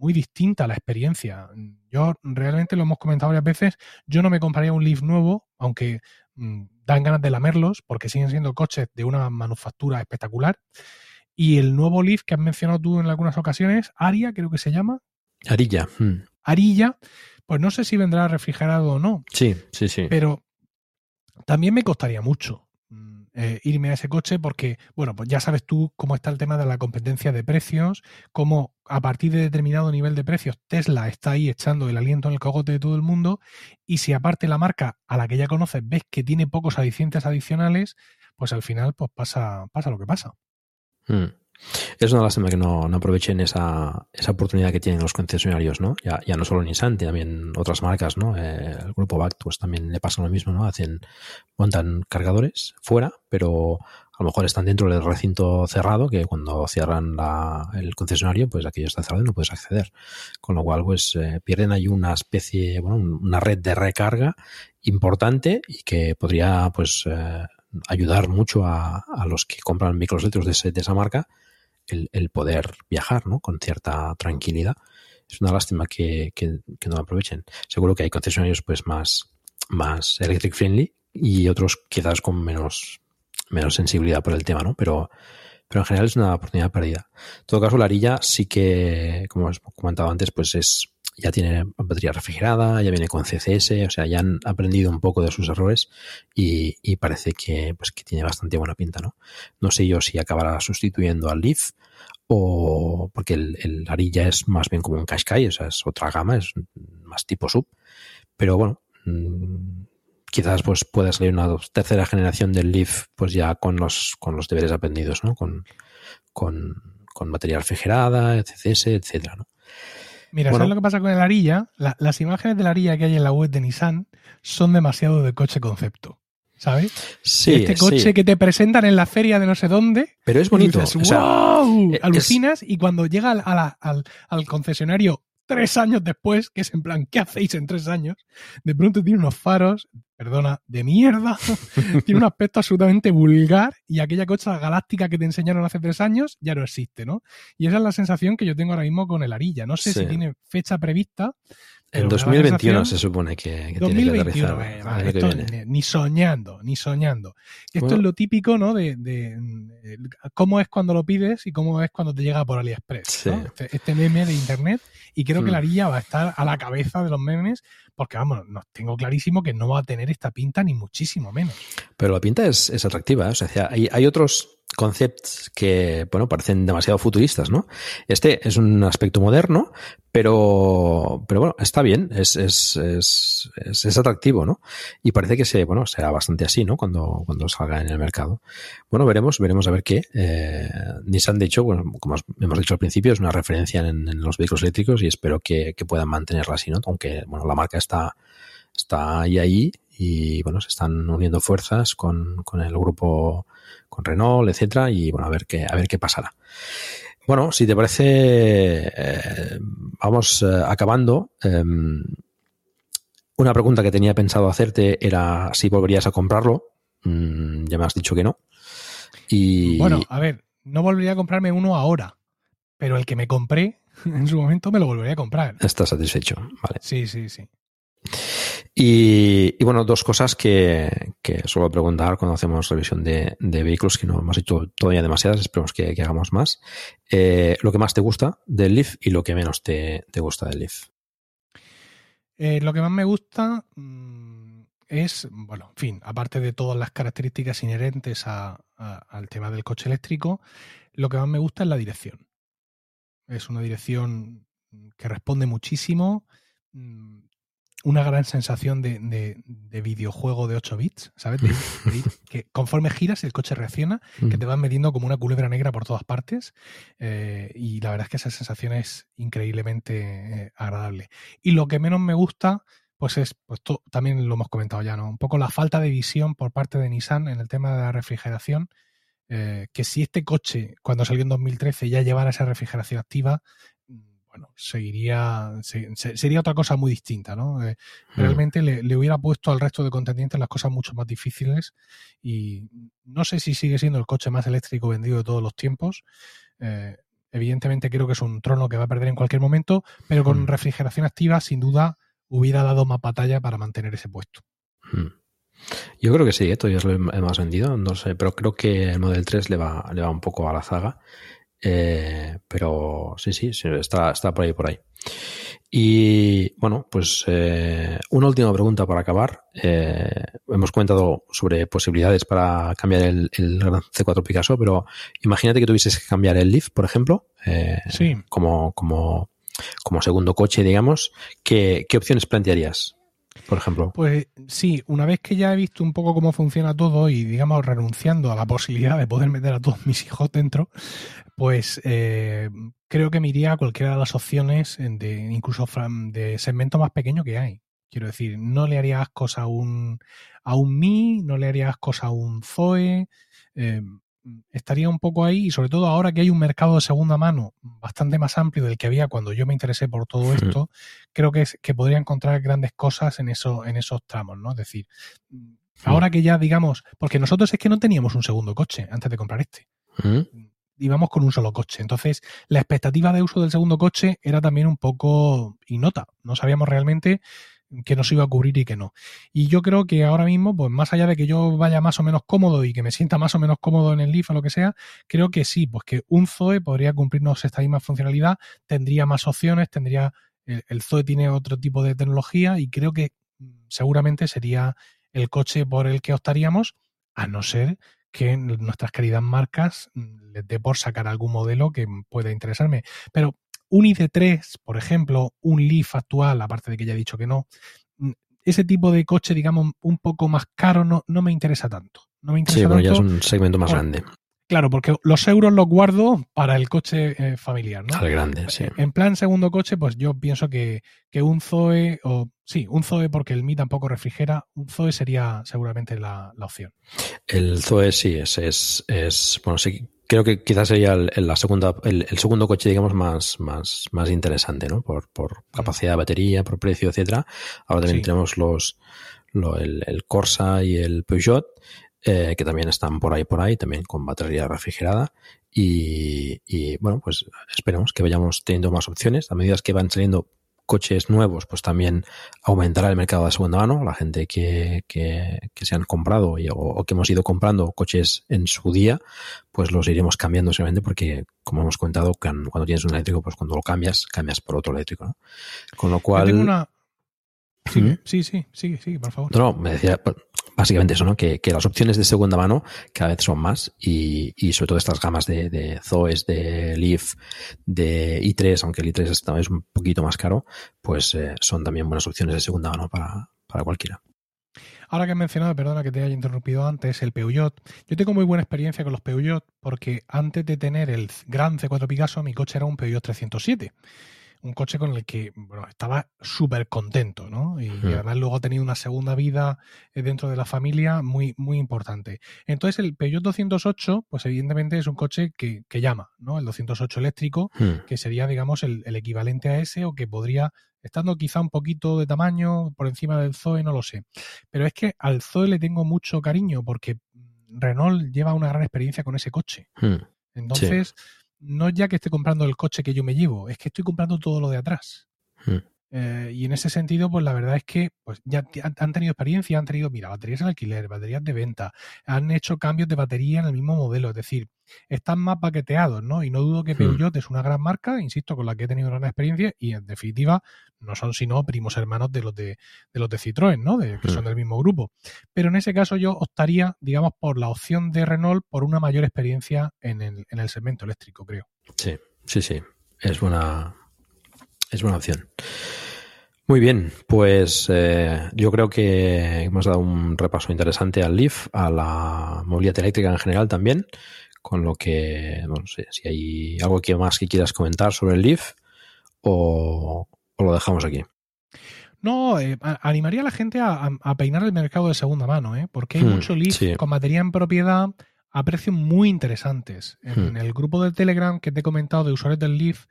muy distinta la experiencia. Yo realmente lo hemos comentado varias veces, yo no me compraría un Leaf nuevo, aunque mm, dan ganas de lamerlos porque siguen siendo coches de una manufactura espectacular. Y el nuevo Leaf que has mencionado tú en algunas ocasiones, Aria creo que se llama, Arilla. hmm. Arilla, pues no sé si vendrá refrigerado o no, Sí, sí, sí. pero también me costaría mucho eh, irme a ese coche porque, bueno, pues ya sabes tú cómo está el tema de la competencia de precios, cómo a partir de determinado nivel de precios Tesla está ahí echando el aliento en el cogote de todo el mundo y si aparte la marca a la que ya conoces ves que tiene pocos adicientes adicionales, pues al final pues pasa, pasa lo que pasa. Mm. Es una lástima que no, aprovechen esa, esa oportunidad que tienen los concesionarios, ¿no? Ya, ya no solo Nissan, también otras marcas, ¿no? Eh, el grupo BACT pues también le pasa lo mismo, ¿no? Hacen, montan cargadores fuera, pero a lo mejor están dentro del recinto cerrado, que cuando cierran la- el concesionario, pues aquello está cerrado y no puedes acceder. Con lo cual, pues eh, pierden ahí una especie, bueno, un- una red de recarga importante y que podría, pues, eh, ayudar mucho a, a los que compran de, ese- de esa marca el, poder viajar ¿no? con cierta tranquilidad. Es una lástima que, que- no lo aprovechen. Seguro que hay concesionarios pues más, más electric friendly y otros quizás con menos, menos sensibilidad por el tema, ¿no? Pero, pero en general es una oportunidad perdida. En todo caso, la Arilla sí que, como os comentado antes, pues es ya tiene batería refrigerada, ya viene con CCS, o sea, ya han aprendido un poco de sus errores y, parece que, pues, que tiene bastante buena pinta, ¿no? No sé yo si acabará sustituyendo al Leaf o porque el, el Arilla es más bien como un Qashqai, o sea, es otra gama, es más tipo sub, pero bueno, mm, quizás pues pueda salir una tercera generación del Leaf pues ya con los con los deberes aprendidos, ¿no? Con, con, con refrigerada, CCS, etcétera, ¿no? Mira, Bueno. ¿sabes lo que pasa con el Arilla? La- las imágenes del Arilla que hay en la web de Nissan son demasiado de coche concepto. ¿Sabes? Sí, este coche sí. que te presentan en la feria de no sé dónde. Pero es y bonito, dices, o sea, ¡wow! es- Alucinas y cuando llega al- al concesionario tres años después, que es en plan, ¿qué hacéis en tres años? De pronto tiene unos faros, perdona, de mierda. tiene un aspecto absolutamente vulgar y aquella cosa galáctica que te enseñaron hace tres años ya no existe, ¿no? Y esa es la sensación que yo tengo ahora mismo con el Arilla. No sé Sí. si tiene fecha prevista. En me da la 2021 sensación- se supone que, que tiene que 2021, aterrizar eh, que ni, soñando, ni soñando. Esto Bueno. es lo típico, ¿no? De, de, cómo es cuando lo pides y cómo es cuando te llega por AliExpress. Este, este meme de internet. Y creo que Hmm. la Arilla va a estar a la cabeza de los memes, porque vamos, no, tengo clarísimo que no va a tener esta pinta ni muchísimo menos. Pero la pinta es, es atractiva. ¿eh? O sea, hay, hay otros conceptos que, bueno, parecen demasiado futuristas, ¿no? Este es un aspecto moderno, pero, pero bueno, está bien, es, es, es, es, atractivo, ¿no? Y parece que se, bueno, será bastante así, ¿no? Cuando, cuando salga en el mercado. Bueno, veremos, veremos a ver qué. Eh, Nissan, de hecho, bueno, como os- hemos dicho al principio, es una referencia en, en los vehículos eléctricos y espero que, que puedan mantenerla así, ¿no? Aunque, bueno, la marca está, está ahí ahí y bueno, se están uniendo fuerzas con, con el grupo, con Renault, etcétera, y bueno, a ver qué, a ver qué pasará. Bueno, si te parece, eh, vamos eh, acabando. Em, una pregunta que tenía pensado hacerte era si volverías a comprarlo. Mm, ya me has dicho que no. Y Bueno, a ver, no volvería a comprarme uno ahora, pero el que me compré en su momento me lo volvería a comprar. estás satisfecho. Vale. Sí, sí, sí. Y, bueno, dos cosas que, suelo preguntar cuando hacemos revisión de, vehículos, que no hemos hecho todavía demasiadas, esperemos que, hagamos más. Eh, lo que más te gusta del Leaf y lo que menos te, gusta del Leaf. Eh, lo que más me gusta mm, es, bueno, en fin, aparte de todas las características inherentes a- al tema del coche eléctrico, lo que más me gusta es la dirección. Es una dirección que responde muchísimo, mm, una gran sensación de, de- de videojuego de 8 bits, ¿sabes? De- que conforme giras el coche reacciona, que te van metiendo como una culebra negra por todas partes eh, y la verdad es que esa sensación es increíblemente eh, agradable. Y lo que menos me gusta, pues es, pues to- también lo hemos comentado ya, ¿no? Un poco la falta de visión por parte de Nissan en el tema de la refrigeración, eh, que si este coche, cuando salió en 2013, ya llevara esa refrigeración activa, mm, bueno, seguiría, se- se- sería otra cosa muy distinta, ¿no? Eh, realmente le, le hubiera puesto al resto de contendientes las cosas mucho más difíciles y no sé si sigue siendo el coche más eléctrico vendido de todos los tiempos. Eh, evidentemente creo que es un trono que va a perder en cualquier momento, pero con refrigeración activa sin duda hubiera dado más batalla para mantener ese puesto. Yo creo que sí, ¿eh? todavía es el más vendido, no sé, pero creo que el Model 3 le va, le va un poco a la zaga. Eh, pero sí, sí, sí, está, está por ahí, por ahí. Y bueno, pues eh, una última pregunta para acabar. Eh, hemos comentado sobre posibilidades para cambiar el, el gran C4 Picasso, pero imagínate que tuvieses que cambiar el Leaf, por ejemplo, eh, Sí. como, como, como segundo coche, digamos. ¿Qué, qué opciones plantearías, por ejemplo? Pues sí, una vez que ya he visto un poco cómo funciona todo y digamos renunciando a la posibilidad de poder meter a todos mis hijos dentro, pues eh, creo que me iría a cualquiera de las opciones de incluso de segmento más pequeño que hay. Quiero decir, no le haría ascos a un a un Mi, no le haría ascos a un Zoe. eh, estaría un poco ahí y sobre todo ahora que hay un mercado de segunda mano bastante más amplio del que había cuando yo me interesé por todo esto, creo que, es, que podría encontrar grandes cosas en, eso, en esos tramos, ¿no? Es decir, ahora que ya digamos, porque nosotros es que no teníamos un segundo coche antes de comprar este, ¿Mm? íbamos con un solo coche. Entonces, la expectativa de uso del segundo coche era también un poco ignota. No sabíamos realmente qué nos iba a cubrir y qué no. Y yo creo que ahora mismo, pues más allá de que yo vaya más o menos cómodo y que me sienta más o menos cómodo en el Leaf o lo que sea, creo que sí, pues que un Zoe podría cumplirnos esta misma funcionalidad, tendría más opciones, tendría el, el Zoe tiene otro tipo de tecnología y creo que mm, seguramente sería el coche por el que optaríamos, a no ser que nuestras queridas marcas mm, les dé por sacar algún modelo que pueda interesarme. Pero un ID3, por ejemplo, un Leaf actual, aparte de que ya he dicho que no, mm, ese tipo de coche, digamos, un poco más caro, no, no me interesa tanto. No me interesa Sí, bueno, ya es un segmento más grande. Claro, porque los euros los guardo para el coche eh, familiar, ¿no? Al grande, sí. En plan segundo coche, pues yo pienso que, que un Zoe, o sí, un Zoe porque el Mi tampoco refrigera, un Zoe sería seguramente la, la opción. El Zoe sí, es, es, es bueno, sí, creo que quizás sería el, el- la segunda, el, el segundo coche, digamos, más, más, más interesante, ¿no? Por, por capacidad de batería, por precio, etcétera. Ahora también Sí. tenemos los, lo- el, el Corsa y el Peugeot, eh, que también están por ahí, por ahí, también con batería refrigerada. Y, y, bueno, pues esperemos que vayamos teniendo más opciones. A medida que van saliendo coches nuevos, pues también aumentará el mercado de segunda mano. La gente que, que, que se han comprado y- o, o que hemos ido comprando coches en su día, pues los iremos cambiando seguramente porque, como hemos comentado, can- cuando tienes un eléctrico, pues cuando lo cambias, cambias por otro eléctrico. ¿no? Con lo Yo cual... tengo una... Ujú. Sí, sí, sí, sí, por favor. No, no, me decía básicamente eso, ¿no? Que, que las opciones de segunda mano cada vez son más y, y sobre todo estas gamas de, de Zoes, de Leaf, de i3, aunque el i3 está- es un poquito más caro, pues eh, son también buenas opciones de segunda mano para, para cualquiera. Ahora que has mencionado, perdona que te haya interrumpido antes, el Peugeot. Yo tengo muy buena experiencia con los Peugeot porque antes de tener el gran C4 Picasso, mi coche era un Peugeot 307. Un coche con el que bueno, estaba súper contento, ¿no? Y, y además luego ha tenido una segunda vida eh, dentro de la familia muy, muy importante. Entonces el Peugeot 208, pues evidentemente es un coche que, que llama, ¿no? El 208 eléctrico, Hmm. que sería, digamos, el, el equivalente a ese o que podría, estando quizá un poquito de tamaño por encima del Zoe, no lo sé. Pero es que al Zoe le tengo mucho cariño porque Renault lleva una gran experiencia con ese coche. Hmm. Entonces, no ya que esté comprando el coche que yo me llevo, es que estoy comprando todo lo de atrás. Hmm. Eh, y en ese sentido, pues la verdad es que pues ya han, tenido experiencia, han tenido, mira, baterías en alquiler, baterías de venta, han hecho cambios de batería en el mismo modelo, es decir, están más paqueteados, ¿no? Y no dudo que Hmm. Peugeot es una gran marca, insisto, con la que he tenido gran experiencia y en definitiva no son sino primos hermanos de los de, de los de Citroën, ¿no? De, que Hmm. son del mismo grupo. Pero en ese caso yo optaría, digamos, por la opción de Renault por una mayor experiencia en el, en el segmento eléctrico, creo. Sí, sí, sí. Es buena, es buena opción. Muy bien, pues eh, yo creo que hemos dado un repaso interesante al Leaf, a la movilidad eléctrica en general también, con lo que no sé si hay algo que más que quieras comentar sobre el Leaf o, o lo dejamos aquí. No, eh, animaría a la gente a, a, peinar el mercado de segunda mano, ¿eh? porque hay Hmm, mucho Leaf sí. con batería en propiedad a precios muy interesantes. En Hmm. el grupo de Telegram que te he comentado de usuarios del Leaf,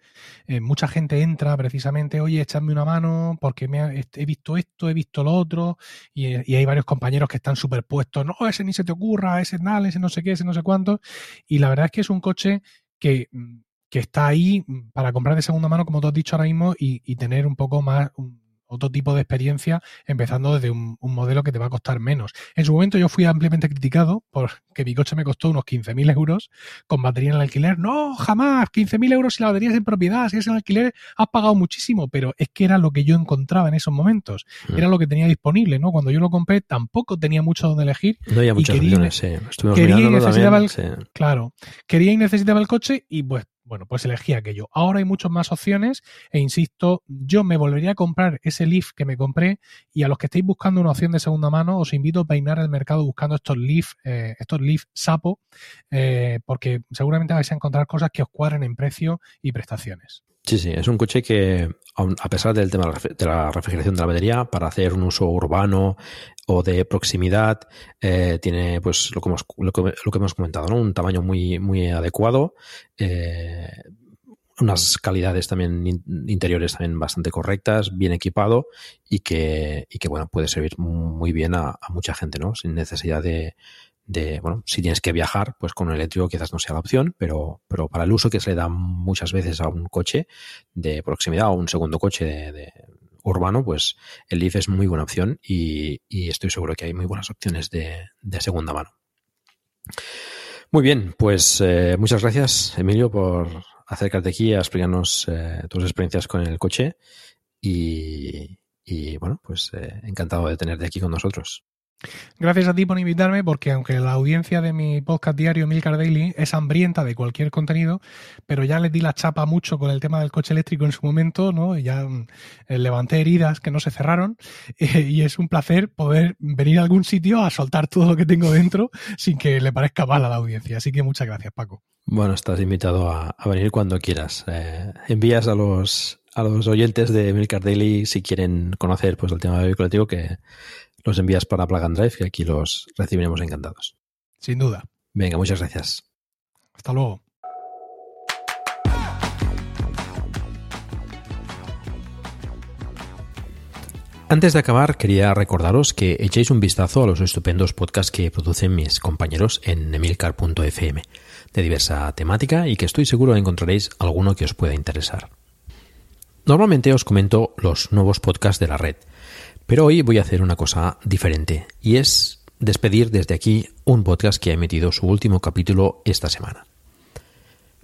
eh, mucha gente entra precisamente, oye, echadme una mano porque me ha- he visto esto, he visto lo otro, y, y hay varios compañeros que están superpuestos, no, ese ni se te ocurra, ese nada, ese no sé qué, ese no sé cuánto, y la verdad es que es un coche que, mm, que está ahí mm, para comprar de segunda mano, como tú has dicho ahora mismo, y, y tener un poco más... un- otro tipo de experiencia, empezando desde un, un modelo que te va a costar menos. En su momento yo fui ampliamente criticado porque mi coche me costó unos 15.000 euros con batería en el alquiler. No, jamás, 15.000 euros si la batería es en propiedad, si es en alquiler, has pagado muchísimo, pero es que era lo que yo encontraba en esos momentos. Mm. Era lo que tenía disponible, ¿no? Cuando yo lo compré tampoco tenía mucho donde elegir. No había y muchas quería- opciones, sí. Estuvimos quería y necesitaba también, el- sí. Claro, quería y necesitaba el coche y pues bueno, pues elegí aquello. Ahora hay muchas más opciones e insisto, yo me volvería a comprar ese Leaf que me compré y a los que estéis buscando una opción de segunda mano os invito a peinar el mercado buscando estos Leaf, eh, estos Leaf Sapo, eh, porque seguramente vais a encontrar cosas que os cuadren en precio y prestaciones. Sí, sí, es un coche que, a pesar del tema de la refrigeración de la batería, para hacer un uso urbano o de proximidad, eh, tiene pues lo que hemos, lo que, lo que hemos comentado, ¿no? Un tamaño muy, muy adecuado, eh, unas calidades también in- interiores también bastante correctas, bien equipado y que, y que bueno, puede servir muy bien a, a mucha gente, ¿no? Sin necesidad de, de, bueno, si tienes que viajar, pues con un eléctrico quizás no sea la opción, pero, pero para el uso que se le da muchas veces a un coche de proximidad o un segundo coche de, urbano, pues el Leaf es muy buena opción y, estoy seguro que hay muy buenas opciones de, de segunda mano. Muy bien, pues eh, muchas gracias, Emilio, por acercarte aquí a explicarnos eh, tus experiencias con el coche y, y, bueno, pues eh, encantado de tenerte aquí con nosotros. Gracias a ti por invitarme, porque aunque la audiencia de mi podcast diario Milcar Daily es hambrienta de cualquier contenido, pero ya les di la chapa mucho con el tema del coche eléctrico en su momento, ¿no? Y ya mm, eh, levanté heridas que no se cerraron, y es un placer poder venir a algún sitio a soltar todo lo que tengo dentro sin que le parezca mal a la audiencia. Así que muchas gracias, Paco. Bueno, estás invitado a, venir cuando quieras. Eh, envías a los, a los oyentes de Milcar Daily si quieren conocer pues, el tema del vehículo que los envías para Plug and Drive, que aquí los recibiremos encantados. Sin duda. Venga, muchas gracias. Hasta luego. Antes de acabar, quería recordaros que echéis un vistazo a los estupendos podcasts que producen mis compañeros en emilcar.fm, de diversa temática y que estoy seguro encontraréis alguno que os pueda interesar. Normalmente os comento los nuevos podcasts de la red, pero hoy voy a hacer una cosa diferente y es despedir desde aquí un podcast que ha emitido su último capítulo esta semana.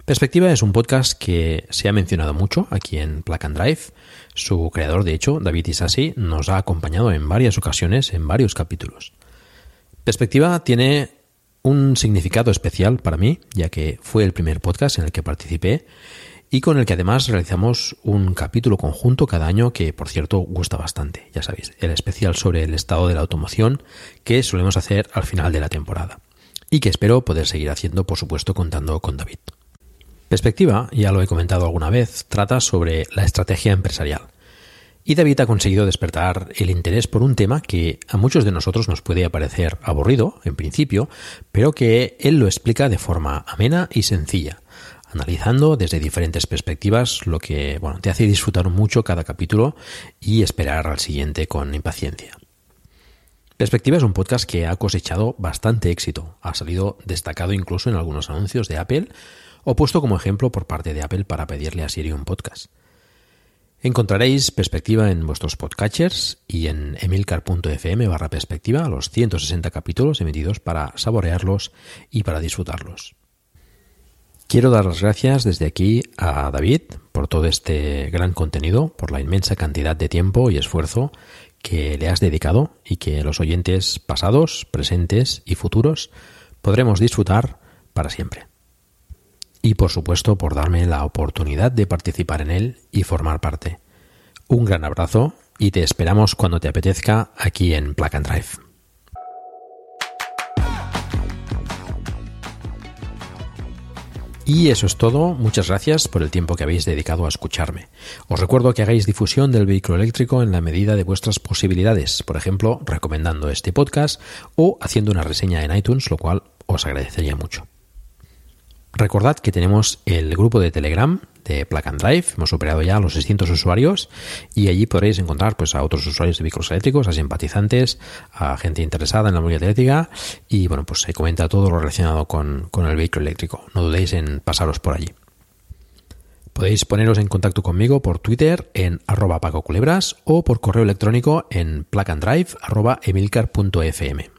Perspectiva es un podcast que se ha mencionado mucho aquí en Plug and Drive. Su creador, de hecho, David Isasi, nos ha acompañado en varias ocasiones en varios capítulos. Perspectiva tiene un significado especial para mí, ya que fue el primer podcast en el que participé y con el que además realizamos un capítulo conjunto cada año que, por cierto, gusta bastante. Ya sabéis, el especial sobre el estado de la automoción que solemos hacer al final de la temporada y que espero poder seguir haciendo, por supuesto, contando con David. Perspectiva, ya lo he comentado alguna vez, trata sobre la estrategia empresarial. Y David ha conseguido despertar el interés por un tema que a muchos de nosotros nos puede parecer aburrido, en principio, pero que él lo explica de forma amena y sencilla, analizando desde diferentes perspectivas, lo que bueno, te hace disfrutar mucho cada capítulo y esperar al siguiente con impaciencia. Perspectiva es un podcast que ha cosechado bastante éxito, ha salido destacado incluso en algunos anuncios de Apple o puesto como ejemplo por parte de Apple para pedirle a Siri un podcast. Encontraréis perspectiva en vuestros podcatchers y en emilcar.fm barra perspectiva los 160 capítulos emitidos para saborearlos y para disfrutarlos. Quiero dar las gracias desde aquí a David por todo este gran contenido, por la inmensa cantidad de tiempo y esfuerzo que le has dedicado y que los oyentes pasados, presentes y futuros podremos disfrutar para siempre. Y por supuesto por darme la oportunidad de participar en él y formar parte. Un gran abrazo y te esperamos cuando te apetezca aquí en and Drive. Y eso es todo, muchas gracias por el tiempo que habéis dedicado a escucharme. Os recuerdo que hagáis difusión del vehículo eléctrico en la medida de vuestras posibilidades, por ejemplo, recomendando este podcast o haciendo una reseña en iTunes, lo cual os agradecería mucho. Recordad que tenemos el grupo de Telegram de Plug Drive, hemos superado ya los 600 usuarios y allí podréis encontrar pues, a otros usuarios de vehículos eléctricos, a simpatizantes, a gente interesada en la movilidad eléctrica y bueno, pues se comenta todo lo relacionado con, con el vehículo eléctrico. No dudéis en pasaros por allí. Podéis poneros en contacto conmigo por Twitter en arroba pacoculebras o por correo electrónico en plugandrive.emilcar.fm.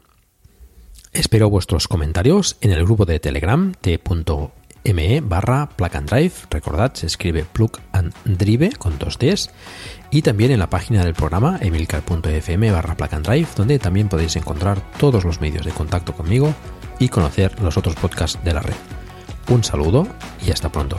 Espero vuestros comentarios en el grupo de Telegram t.me barra plug drive. Recordad, se escribe plug and drive con dos Ds. Y también en la página del programa emilcar.fm barra drive, donde también podéis encontrar todos los medios de contacto conmigo y conocer los otros podcasts de la red. Un saludo y hasta pronto.